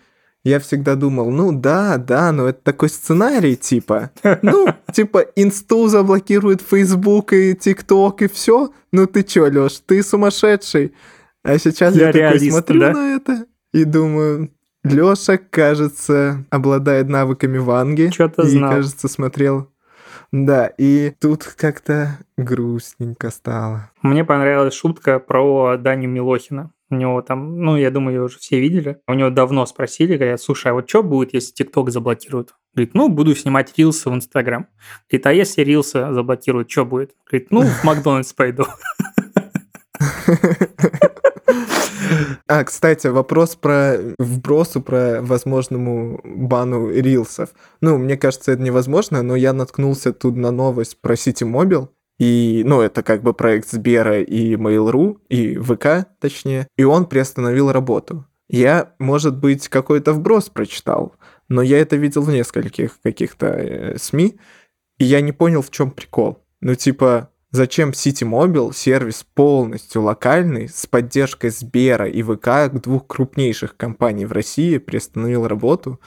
я всегда думал, ну да, да, но это такой сценарий, типа, ну, типа, инсту заблокирует Facebook и ТикТок и все. Ну ты чё, Лёш, ты сумасшедший. А сейчас я, я такой смотрю да? на это и думаю, Лёша, кажется, обладает навыками Ванги. Что-то и, знал. кажется, смотрел да, и тут как-то грустненько стало. Мне понравилась шутка про Даню Милохина. У него там, ну, я думаю, ее уже все видели. У него давно спросили, говорят, слушай, а вот что будет, если ТикТок заблокируют? Говорит, ну, буду снимать рилсы в Инстаграм. Говорит, а если рилсы заблокируют, что будет? Говорит, ну, в Макдональдс пойду. А, кстати, вопрос про вбросу, про возможному бану рилсов. Ну, мне кажется, это невозможно, но я наткнулся тут на новость про City Mobile, и, ну, это как бы проект Сбера и Mail.ru, и ВК, точнее, и он приостановил работу. Я, может быть, какой-то вброс прочитал, но я это видел в нескольких каких-то э, СМИ, и я не понял, в чем прикол. Ну, типа, Зачем City Mobile, сервис полностью локальный, с поддержкой Сбера и ВК, двух крупнейших компаний в России, приостановил работу,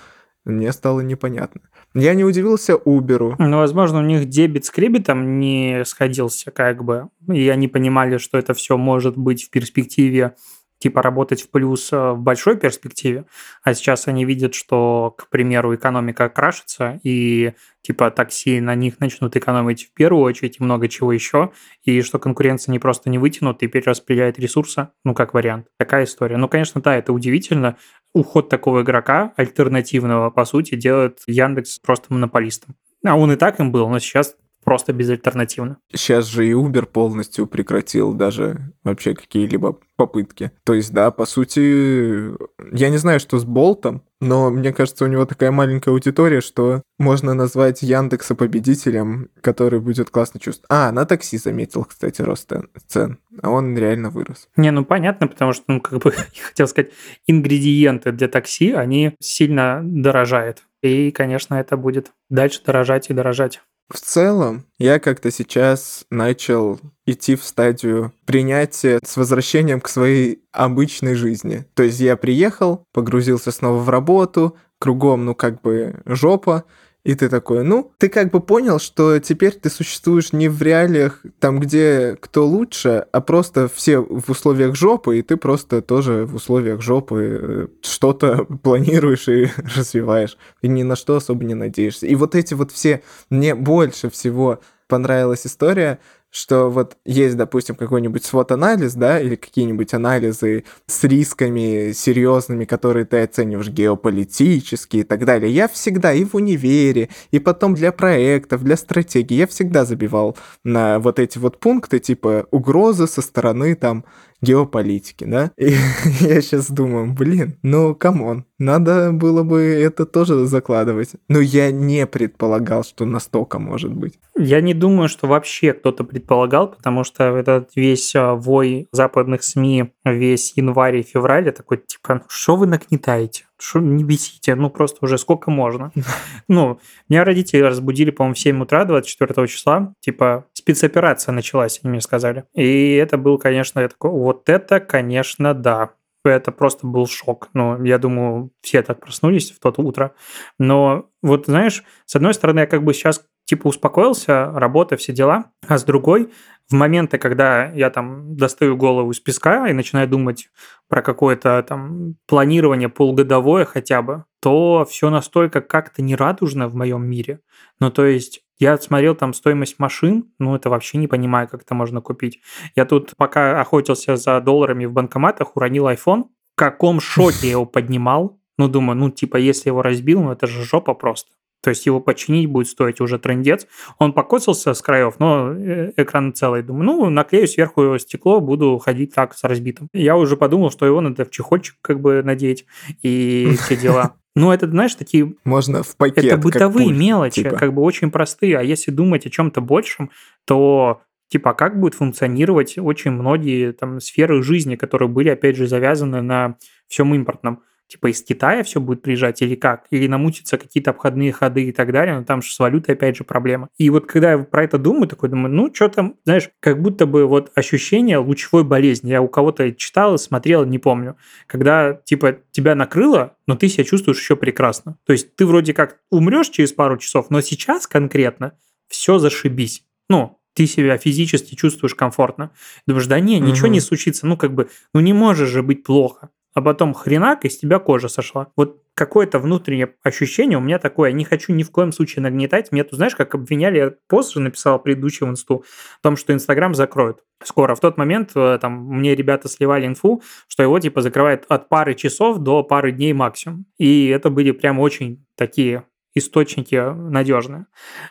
мне стало непонятно. Я не удивился Uber. Ну, возможно, у них дебет с кребетом не сходился, как бы. И они понимали, что это все может быть в перспективе типа работать в плюс э, в большой перспективе, а сейчас они видят, что, к примеру, экономика крашится, и типа такси на них начнут экономить в первую очередь и много чего еще, и что конкуренция не просто не вытянут и перераспределяет ресурсы, ну, как вариант. Такая история. Ну, конечно, да, это удивительно. Уход такого игрока, альтернативного, по сути, делает Яндекс просто монополистом. А он и так им был, но сейчас просто безальтернативно. Сейчас же и Uber полностью прекратил даже вообще какие-либо попытки. То есть, да, по сути, я не знаю, что с Болтом, но мне кажется, у него такая маленькая аудитория, что можно назвать Яндекса победителем, который будет классно чувствовать. А, на такси заметил, кстати, рост цен, а он реально вырос. Не, ну понятно, потому что, ну, как бы, я хотел сказать, ингредиенты для такси, они сильно дорожают. И, конечно, это будет дальше дорожать и дорожать. В целом, я как-то сейчас начал идти в стадию принятия с возвращением к своей обычной жизни. То есть я приехал, погрузился снова в работу, кругом, ну, как бы жопа, и ты такой, ну, ты как бы понял, что теперь ты существуешь не в реалиях там, где кто лучше, а просто все в условиях жопы, и ты просто тоже в условиях жопы э, что-то планируешь и развиваешь, и ни на что особо не надеешься. И вот эти вот все, мне больше всего понравилась история, что вот есть, допустим, какой-нибудь SWOT-анализ, да, или какие-нибудь анализы с рисками серьезными, которые ты оцениваешь геополитические и так далее. Я всегда и в универе, и потом для проектов, для стратегий, я всегда забивал на вот эти вот пункты, типа угрозы со стороны там геополитики, да? И я сейчас думаю, блин, ну, come on, надо было бы это тоже закладывать. Но я не предполагал, что настолько может быть. Я не думаю, что вообще кто-то предполагал, потому что этот весь а, вой западных СМИ весь январь и февраль такой, типа, что вы нагнетаете? Что не бесите? Ну, просто уже сколько можно? Ну, меня родители разбудили, по-моему, в 7 утра 24 числа. Типа, спецоперация началась, они мне сказали. И это был, конечно, я такой, вот это, конечно, да. Это просто был шок. Ну, я думаю, все так проснулись в тот утро. Но вот, знаешь, с одной стороны, я как бы сейчас типа успокоился, работа, все дела, а с другой, в моменты, когда я там достаю голову из песка и начинаю думать про какое-то там планирование полугодовое хотя бы, то все настолько как-то нерадужно в моем мире. Ну, то есть я смотрел там стоимость машин, ну это вообще не понимаю, как это можно купить. Я тут пока охотился за долларами в банкоматах, уронил iPhone. В каком шоке я его поднимал? Ну, думаю, ну, типа, если его разбил, ну, это же жопа просто. То есть его починить будет стоить уже трендец. Он покосился с краев, но э, экран целый. Думаю, ну, наклею сверху стекло, буду ходить так с разбитым. Я уже подумал, что его надо в чехольчик как бы надеть и все дела. Ну, это, знаешь, такие... Можно в пакет. Это бытовые пульт, мелочи, типа. как бы очень простые. А если думать о чем-то большем, то типа как будет функционировать очень многие там сферы жизни, которые были, опять же, завязаны на всем импортном типа из Китая все будет приезжать или как? Или намутятся какие-то обходные ходы и так далее, но там же с валютой опять же проблема. И вот когда я про это думаю, такой думаю, ну что там, знаешь, как будто бы вот ощущение лучевой болезни. Я у кого-то читал, смотрел, не помню. Когда типа тебя накрыло, но ты себя чувствуешь еще прекрасно. То есть ты вроде как умрешь через пару часов, но сейчас конкретно все зашибись. Ну, ты себя физически чувствуешь комфортно. Думаешь, да не, ничего угу. не случится. Ну, как бы, ну не можешь же быть плохо а потом хренак, из тебя кожа сошла. Вот какое-то внутреннее ощущение у меня такое. Не хочу ни в коем случае нагнетать. Меня тут, знаешь, как обвиняли, я пост же написал предыдущий в инсту, о том, что Инстаграм закроют скоро. В тот момент э, там мне ребята сливали инфу, что его типа закрывают от пары часов до пары дней максимум. И это были прям очень такие источники надежные.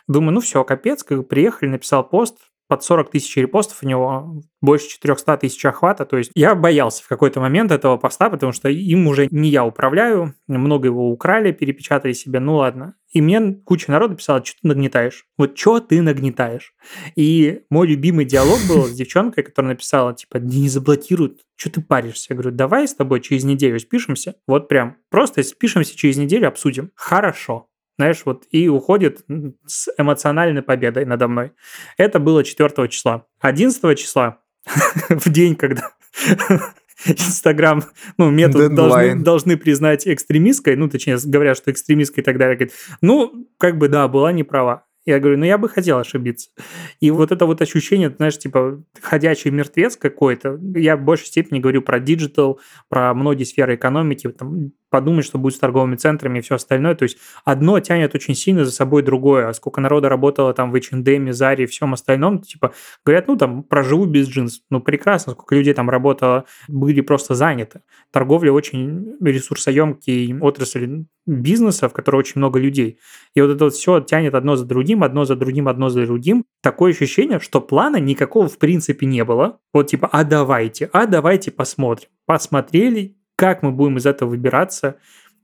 Думаю, ну все, капец, как приехали, написал пост, под 40 тысяч репостов у него больше 400 тысяч охвата. То есть я боялся в какой-то момент этого поста, потому что им уже не я управляю, много его украли, перепечатали себе, ну ладно. И мне куча народу писала, что ты нагнетаешь? Вот что ты нагнетаешь? И мой любимый диалог был с девчонкой, которая написала, типа, не заблокируют, что ты паришься? Я говорю, давай с тобой через неделю спишемся. Вот прям, просто спишемся через неделю, обсудим. Хорошо знаешь, вот и уходит с эмоциональной победой надо мной. Это было 4 числа. 11 числа, в день, когда Инстаграм, ну, Meta должны, должны признать экстремистской, ну, точнее, говорят, что экстремистской и так далее. Говорит, ну, как бы, да, была не права. Я говорю, ну я бы хотел ошибиться. И вот это вот ощущение, знаешь, типа ходячий мертвец какой-то. Я в большей степени говорю про digital, про многие сферы экономики, там, подумать, что будет с торговыми центрами и все остальное. То есть одно тянет очень сильно за собой другое. А сколько народа работало там в H&M, Заре и всем остальном, типа говорят, ну там проживу без джинс. Ну прекрасно, сколько людей там работало, были просто заняты. Торговля очень ресурсоемкий отрасль бизнеса, в которой очень много людей. И вот это вот все тянет одно за другим, одно за другим, одно за другим. Такое ощущение, что плана никакого в принципе не было. Вот типа, а давайте, а давайте посмотрим. Посмотрели, как мы будем из этого выбираться.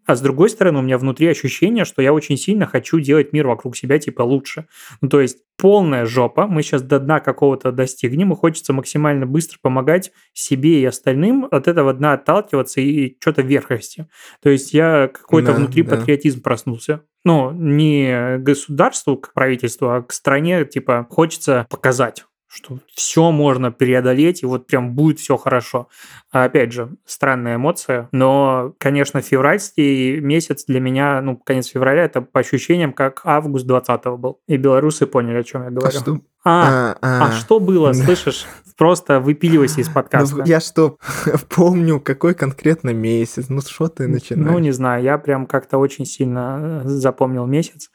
А с другой стороны, у меня внутри ощущение, что я очень сильно хочу делать мир вокруг себя типа лучше. Ну, то есть полная жопа, мы сейчас до дна какого-то достигнем, и хочется максимально быстро помогать себе и остальным, от этого дна отталкиваться и что-то вверх расти. То есть я какой-то да, внутри да. патриотизм проснулся. Ну, не государству, к правительству, а к стране, типа, хочется показать что все можно преодолеть, и вот прям будет все хорошо. А опять же, странная эмоция, но, конечно, февральский месяц для меня, ну, конец февраля, это по ощущениям, как август 20 был. И белорусы поняли, о чем я говорю. А что? А, а, а, а что было, слышишь? Просто выпиливайся из подкаста. Ну, я что, помню, какой конкретно месяц? Ну, что ты начинаешь? Ну, не знаю, я прям как-то очень сильно э, запомнил месяц.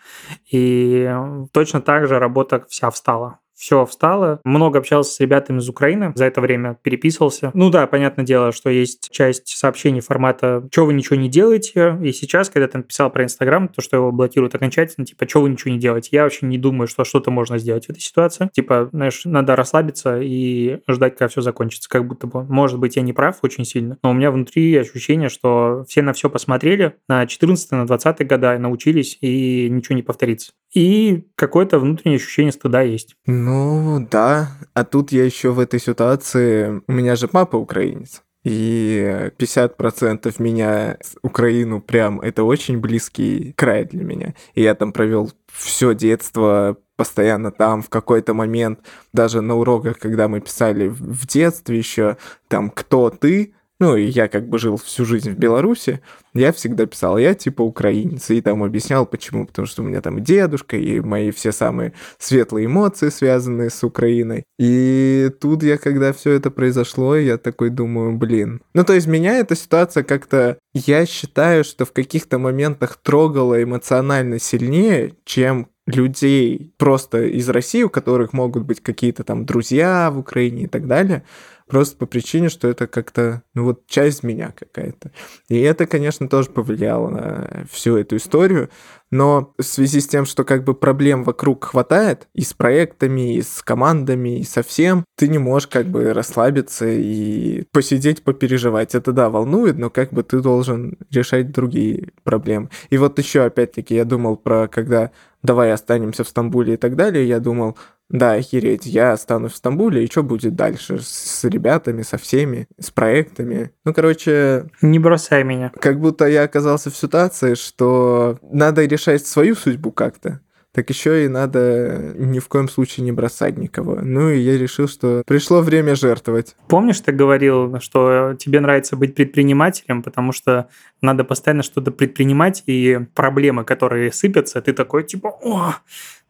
И точно так же работа вся встала все встало. Много общался с ребятами из Украины, за это время переписывался. Ну да, понятное дело, что есть часть сообщений формата «Чего вы ничего не делаете?» И сейчас, когда ты написал про Инстаграм, то, что его блокируют окончательно, типа «Чего вы ничего не делаете?» Я вообще не думаю, что что-то можно сделать в этой ситуации. Типа, знаешь, надо расслабиться и ждать, когда все закончится. Как будто бы, может быть, я не прав очень сильно, но у меня внутри ощущение, что все на все посмотрели, на 14 на 20 года научились, и ничего не повторится. И какое-то внутреннее ощущение стыда есть. Ну, да. А тут я еще в этой ситуации... У меня же папа украинец. И 50% меня Украину прям это очень близкий край для меня. И я там провел все детство постоянно там в какой-то момент, даже на уроках, когда мы писали в детстве еще, там, кто ты, ну, и я как бы жил всю жизнь в Беларуси, я всегда писал, я типа украинец, и там объяснял, почему, потому что у меня там дедушка, и мои все самые светлые эмоции, связанные с Украиной. И тут я, когда все это произошло, я такой думаю, блин. Ну, то есть меня эта ситуация как-то, я считаю, что в каких-то моментах трогала эмоционально сильнее, чем людей просто из России, у которых могут быть какие-то там друзья в Украине и так далее, просто по причине, что это как-то, ну вот, часть меня какая-то. И это, конечно, тоже повлияло на всю эту историю, но в связи с тем, что как бы проблем вокруг хватает, и с проектами, и с командами, и со всем, ты не можешь как бы расслабиться и посидеть, попереживать. Это да, волнует, но как бы ты должен решать другие проблемы. И вот еще опять-таки я думал про когда давай останемся в Стамбуле и так далее, я думал, да, охереть, я останусь в Стамбуле, и что будет дальше с ребятами, со всеми, с проектами? Ну, короче... Не бросай меня. Как будто я оказался в ситуации, что надо решать свою судьбу как-то так еще и надо ни в коем случае не бросать никого. Ну и я решил, что пришло время жертвовать. Помнишь, ты говорил, что тебе нравится быть предпринимателем, потому что надо постоянно что-то предпринимать, и проблемы, которые сыпятся, ты такой типа, о,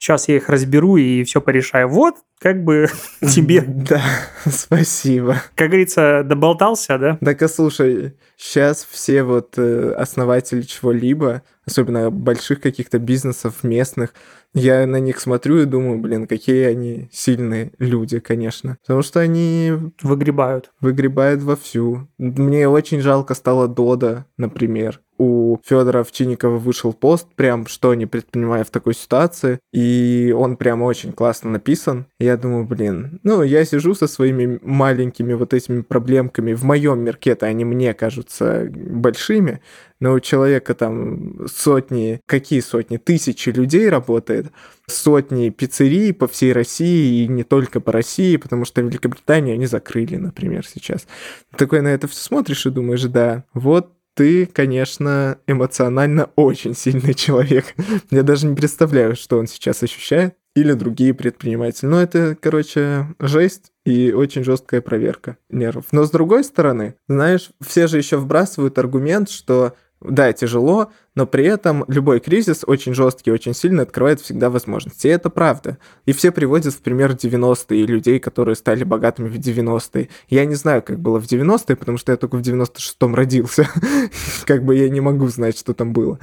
сейчас я их разберу и все порешаю. Вот, как бы тебе... Да, спасибо. Как говорится, доболтался, да? Так, а слушай, сейчас все вот э, основатели чего-либо, особенно больших каких-то бизнесов местных, Я на них смотрю и думаю, блин, какие они сильные люди, конечно. Потому что они... Выгребают. Выгребают вовсю. Мне очень жалко стало Дода, например у Федора Овчинникова вышел пост, прям что они предпринимают в такой ситуации, и он прям очень классно написан. Я думаю, блин, ну, я сижу со своими маленькими вот этими проблемками. В моем мирке-то они мне кажутся большими, но у человека там сотни, какие сотни, тысячи людей работает, сотни пиццерий по всей России и не только по России, потому что Великобританию они закрыли, например, сейчас. Такой на это все смотришь и думаешь, да, вот ты, конечно, эмоционально очень сильный человек. Я даже не представляю, что он сейчас ощущает. Или другие предприниматели. Но это, короче, жесть и очень жесткая проверка нервов. Но с другой стороны, знаешь, все же еще вбрасывают аргумент, что да, тяжело, но при этом любой кризис очень жесткий, очень сильно открывает всегда возможности. И это правда. И все приводят в пример 90-е людей, которые стали богатыми в 90-е. Я не знаю, как было в 90-е, потому что я только в 96-м родился. как бы я не могу знать, что там было.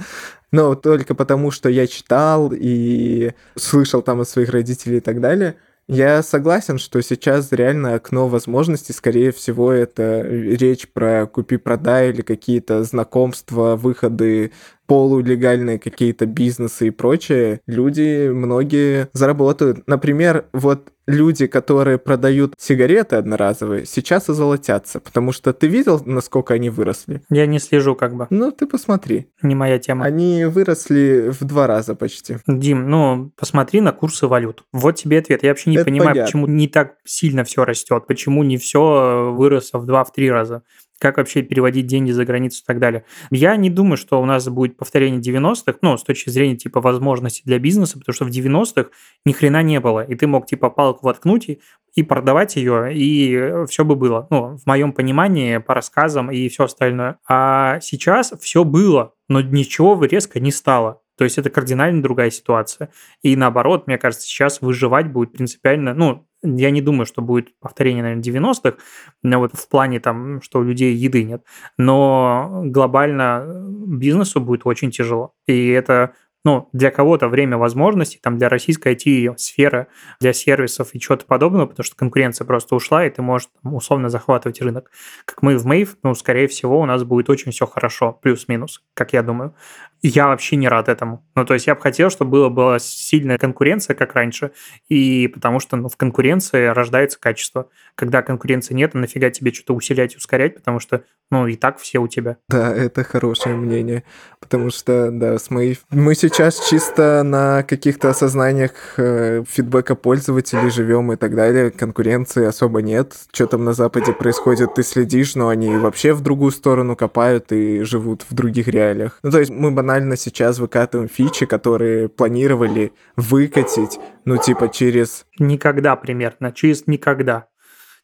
Но только потому, что я читал и слышал там от своих родителей и так далее – я согласен, что сейчас реально окно возможностей, скорее всего, это речь про купи-продай или какие-то знакомства, выходы полулегальные какие-то бизнесы и прочее, люди многие заработают. Например, вот люди, которые продают сигареты одноразовые, сейчас озолотятся, потому что ты видел, насколько они выросли? Я не слежу как бы. Ну, ты посмотри. Не моя тема. Они выросли в два раза почти. Дим, ну, посмотри на курсы валют. Вот тебе ответ. Я вообще не Это понимаю, понятно. почему не так сильно все растет, почему не все выросло в два-три раза как вообще переводить деньги за границу и так далее. Я не думаю, что у нас будет повторение 90-х, ну, с точки зрения типа возможностей для бизнеса, потому что в 90-х ни хрена не было, и ты мог типа палку воткнуть и, и продавать ее, и все бы было. Ну, в моем понимании, по рассказам и все остальное. А сейчас все было, но ничего резко не стало. То есть это кардинально другая ситуация. И наоборот, мне кажется, сейчас выживать будет принципиально, ну, я не думаю, что будет повторение, наверное, 90-х, вот в плане там, что у людей еды нет. Но глобально бизнесу будет очень тяжело. И это ну, для кого-то время возможностей, там, для российской IT-сферы, для сервисов и чего-то подобного, потому что конкуренция просто ушла, и ты можешь там, условно захватывать рынок. Как мы в Мейв, ну, скорее всего, у нас будет очень все хорошо, плюс-минус, как я думаю. Я вообще не рад этому. Ну, то есть я бы хотел, чтобы было, была сильная конкуренция, как раньше, и потому что ну, в конкуренции рождается качество. Когда конкуренции нет, нафига тебе что-то усилять и ускорять, потому что, ну, и так все у тебя. Да, это хорошее мнение, потому что, да, с моей... Мы сейчас чисто на каких-то осознаниях э, фидбэка пользователей живем и так далее, конкуренции особо нет. Что там на Западе происходит, ты следишь, но они вообще в другую сторону копают и живут в других реалиях. Ну, то есть мы банально банально сейчас выкатываем фичи, которые планировали выкатить, ну, типа, через... Никогда примерно, через никогда.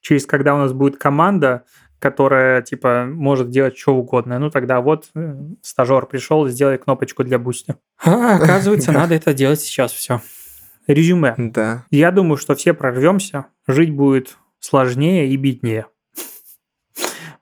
Через когда у нас будет команда, которая, типа, может делать что угодно. Ну, тогда вот э, стажер пришел, сделай кнопочку для Boosty. А, оказывается, надо это делать сейчас все. Резюме. Да. Я думаю, что все прорвемся, жить будет сложнее и беднее.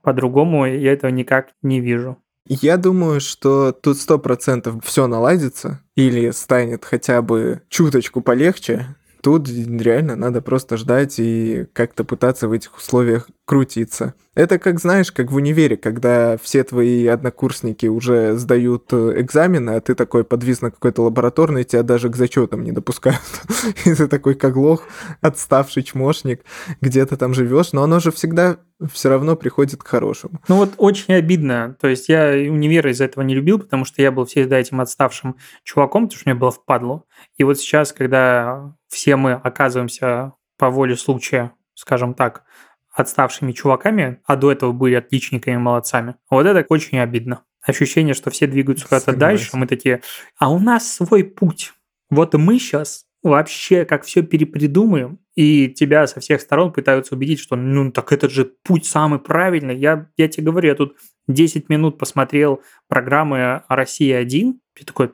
По-другому я этого никак не вижу. Я думаю, что тут сто процентов все наладится или станет хотя бы чуточку полегче. Тут реально надо просто ждать и как-то пытаться в этих условиях крутиться. Это как, знаешь, как в универе, когда все твои однокурсники уже сдают э, экзамены, а ты такой подвис на какой-то лабораторной, тебя даже к зачетам не допускают. И ты такой как лох, отставший чмошник, где-то там живешь, но оно же всегда все равно приходит к хорошему. Ну вот очень обидно. То есть я универ из-за этого не любил, потому что я был всегда этим отставшим чуваком, потому что мне было впадло. И вот сейчас, когда все мы оказываемся по воле случая, скажем так, отставшими чуваками, а до этого были отличниками, молодцами. Вот это очень обидно. Ощущение, что все двигаются куда-то дальше, мы такие, а у нас свой путь. Вот мы сейчас вообще как все перепридумаем, и тебя со всех сторон пытаются убедить, что ну так этот же путь самый правильный. Я, я тебе говорю, я тут 10 минут посмотрел программы «Россия-1», я такой,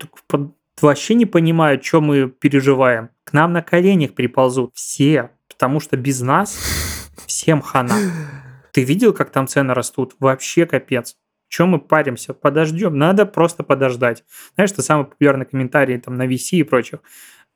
вообще не понимаю, что мы переживаем. К нам на коленях приползут все, потому что без нас всем хана. Ты видел, как там цены растут? Вообще капец. Чем мы паримся? Подождем. Надо просто подождать. Знаешь, это самый популярный комментарий там на VC и прочих.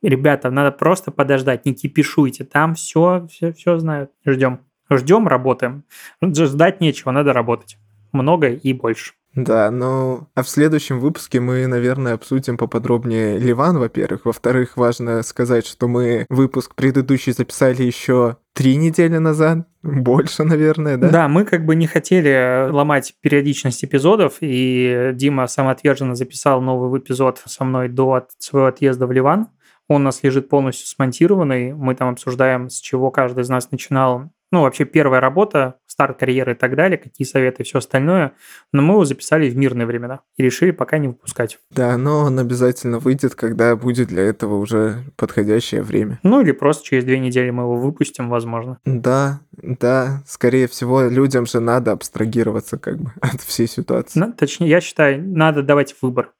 Ребята, надо просто подождать, не кипишуйте. Там все, все, все знают. Ждем. Ждем, работаем. Ждать нечего, надо работать. Много и больше. Да, ну, а в следующем выпуске мы, наверное, обсудим поподробнее Ливан, во-первых. Во-вторых, важно сказать, что мы выпуск предыдущий записали еще три недели назад, больше, наверное, да? Да, мы как бы не хотели ломать периодичность эпизодов, и Дима самоотверженно записал новый эпизод со мной до своего отъезда в Ливан. Он у нас лежит полностью смонтированный. Мы там обсуждаем, с чего каждый из нас начинал ну, вообще первая работа, старт карьеры и так далее, какие советы и все остальное. Но мы его записали в мирные времена и решили пока не выпускать. Да, но он обязательно выйдет, когда будет для этого уже подходящее время. Ну, или просто через две недели мы его выпустим, возможно. Да, да, скорее всего, людям же надо абстрагироваться как бы от всей ситуации. Ну, точнее, я считаю, надо давать выбор.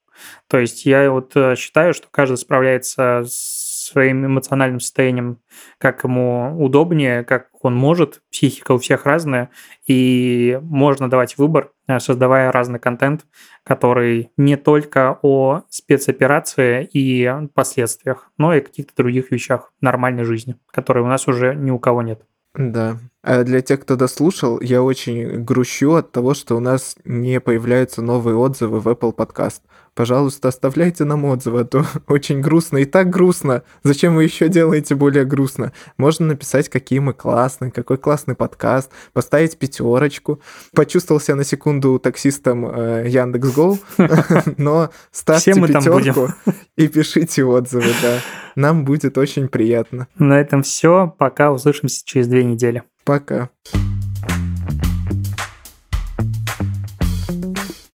То есть я вот э, считаю, что каждый справляется с своим эмоциональным состоянием, как ему удобнее, как он может. Психика у всех разная, и можно давать выбор, э, создавая разный контент, который не только о спецоперации и последствиях, но и каких-то других вещах нормальной жизни, которые у нас уже ни у кого нет. Да. А для тех, кто дослушал, я очень грущу от того, что у нас не появляются новые отзывы в Apple Podcast. Пожалуйста, оставляйте нам отзывы, а то очень грустно. И так грустно. Зачем вы еще делаете более грустно? Можно написать, какие мы классные, какой классный подкаст, поставить пятерочку. Почувствовал себя на секунду таксистом э, Яндекс.Го, но ставьте пятерку и пишите отзывы, да. Нам будет очень приятно. На этом все. Пока. Услышимся через две недели. Пока.